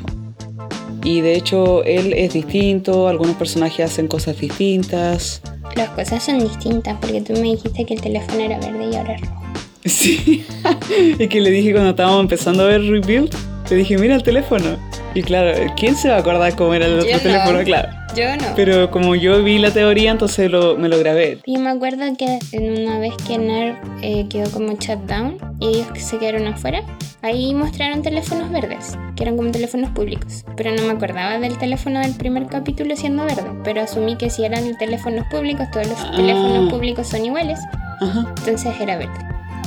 Y de hecho él es distinto, algunos personajes hacen cosas distintas. Las cosas son distintas porque tú me dijiste que el teléfono era verde y ahora es rojo. Sí. y que le dije cuando estábamos empezando a ver Rebuild, le dije, mira el teléfono. Y claro, ¿quién se va a acordar cómo era el otro Yo no. teléfono? Claro. Yo no. Pero como yo vi la teoría, entonces lo, me lo grabé. Yo me acuerdo que en una vez que NERD eh, quedó como shutdown y ellos que se quedaron afuera, ahí mostraron teléfonos verdes, que eran como teléfonos públicos. Pero no me acordaba del teléfono del primer capítulo siendo verde. Pero asumí que si eran teléfonos públicos, todos los Ah. teléfonos públicos son iguales, Ajá, entonces era verde.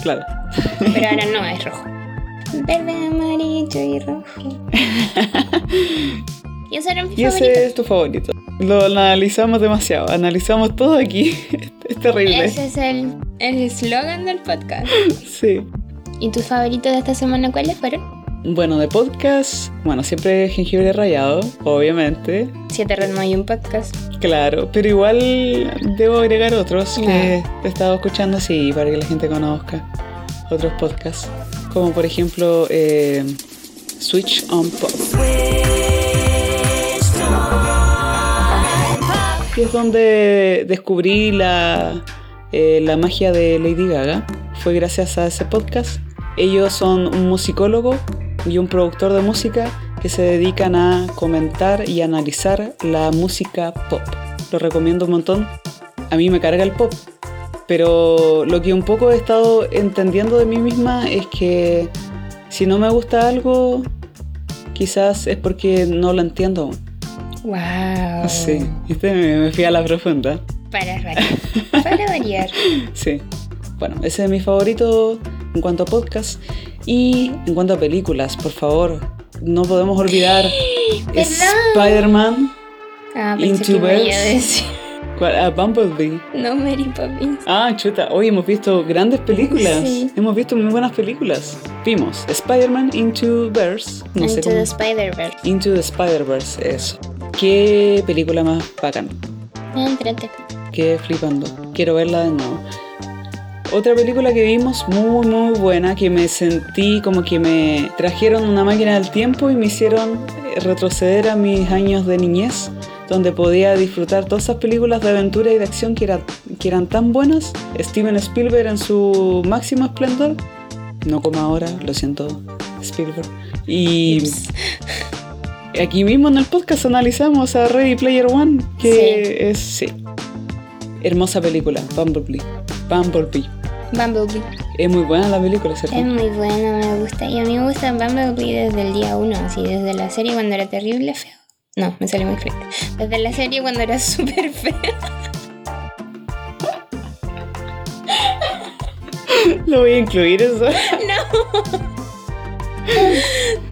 claro. Pero ahora no, es rojo. Verde, amarillo y rojo. y mis Y ese es tu favorito. Lo analizamos demasiado. Analizamos todo aquí. es terrible. Ese es el el eslogan del podcast. Sí. ¿Y tus favoritos de esta semana cuáles fueron? Bueno, de podcast, bueno, siempre jengibre rayado, obviamente. Siete ritmos y un podcast. Claro, pero igual debo agregar otros que he estado escuchando así para que la gente conozca. Otros podcasts, como por ejemplo eh, Switch on Pop. Es donde descubrí la, eh, la magia de Lady Gaga. Fue gracias a ese podcast. Ellos son un musicólogo y un productor de música que se dedican a comentar y analizar la música pop. Lo recomiendo un montón. A mí me carga el pop. Pero lo que un poco he estado entendiendo de mí misma es que si no me gusta algo, quizás es porque no lo entiendo aún. Wow. Sí, ¿viste? me, fui a la profunda. Para variar. Para variar. Sí. Bueno, ese es mi favorito en cuanto a podcast. Y en cuanto a películas, por favor, no podemos olvidar. Spider-Man, Ah, Into que iba a. ¿cuál? Ah, Bumblebee. No, Mary Poppins. Ah, chuta, hoy hemos visto grandes películas. Sí. Hemos visto muy buenas películas. Vimos Spider-Man Into Verse. No sé Into cómo. the Spider-Verse. Into the Spider-Verse, eso. Qué película más bacán. Ah, Entrete. Qué flipando. Quiero verla de nuevo. Otra película que vimos muy muy buena que me sentí como que me trajeron una máquina del tiempo y me hicieron retroceder a mis años de niñez donde podía disfrutar todas esas películas de aventura y de acción que, era- que eran tan buenas. Steven Spielberg en su máximo esplendor. No como ahora, lo siento, Spielberg. Y aquí mismo en el podcast analizamos a Ready Player One, que es, sí, hermosa película, Bumblebee. Bumblebee. Bumblebee. Es muy buena la película, ¿cierto? Es muy buena, me gusta. Y a mí me gusta Bumblebee desde el día uno, así, desde la serie cuando era terrible feo. No, me salió muy fuerte. Desde la serie cuando era súper feo. Lo voy a incluir eso.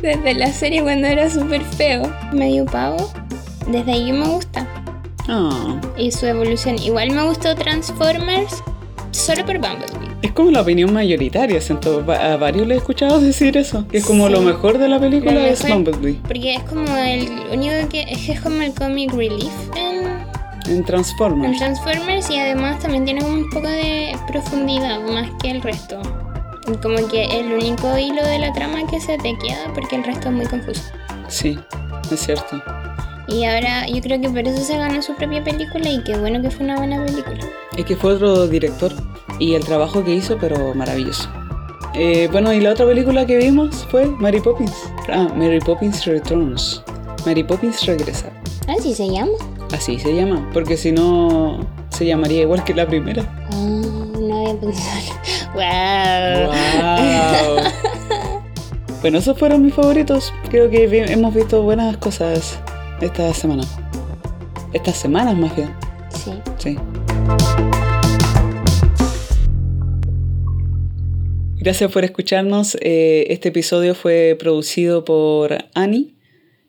Desde la serie cuando era súper feo. Medio pavo. Desde ahí me gusta. Ah, Y su evolución. Igual me gustó Transformers solo por Bumblebee. Es como la opinión mayoritaria, siento. A varios le he escuchado decir eso. Que es como Sí. lo mejor de la película Lo es. Bumblebee. Porque es como el único que. Es como el comic relief en, En en Transformers. Transformers y además también tiene un poco de profundidad más que el resto. Como que el único hilo de la trama que se te queda porque el resto es muy confuso. Sí, es cierto. Y ahora yo creo que por eso se ganó su propia película y qué bueno que fue una buena película. Es que fue otro director y el trabajo que hizo, pero maravilloso. Eh, bueno, y la otra película que vimos fue Mary Poppins. Ah, Mary Poppins Returns. Mary Poppins regresa. Así se llama. Así se llama, porque si no se llamaría igual que la primera. Ah, no había pensado. ¡Wow! ¡Wow! bueno, esos fueron mis favoritos. Creo que vi- hemos visto buenas cosas esta semana. Estas semanas más bien, Sí. sí. Gracias por escucharnos. Eh, este episodio fue producido por Annie.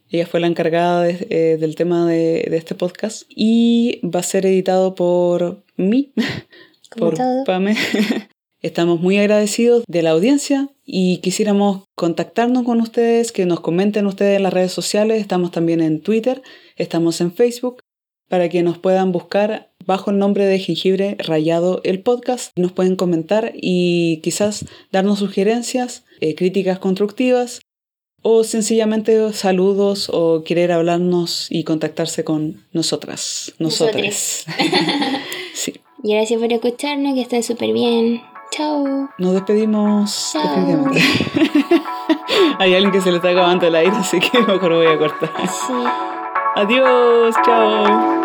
Ella fue la encargada de- eh, del tema de, de este podcast. Y va a ser editado por mí, por. Pame. Estamos muy agradecidos de la audiencia y quisiéramos contactarnos con ustedes, que nos comenten ustedes en las redes sociales. Estamos también en Twitter, estamos en Facebook, para que nos puedan buscar bajo el nombre de Jengibre Rayado el podcast. Nos pueden comentar y quizás darnos sugerencias, eh, críticas constructivas o sencillamente saludos o querer hablarnos y contactarse con nosotras. Nosotras. sí. Y gracias por escucharnos, que estén súper bien. Chao. Nos despedimos Chao. definitivamente. Hay alguien que se le está acabando el aire, así que mejor voy a cortar. Sí. Adiós, chao.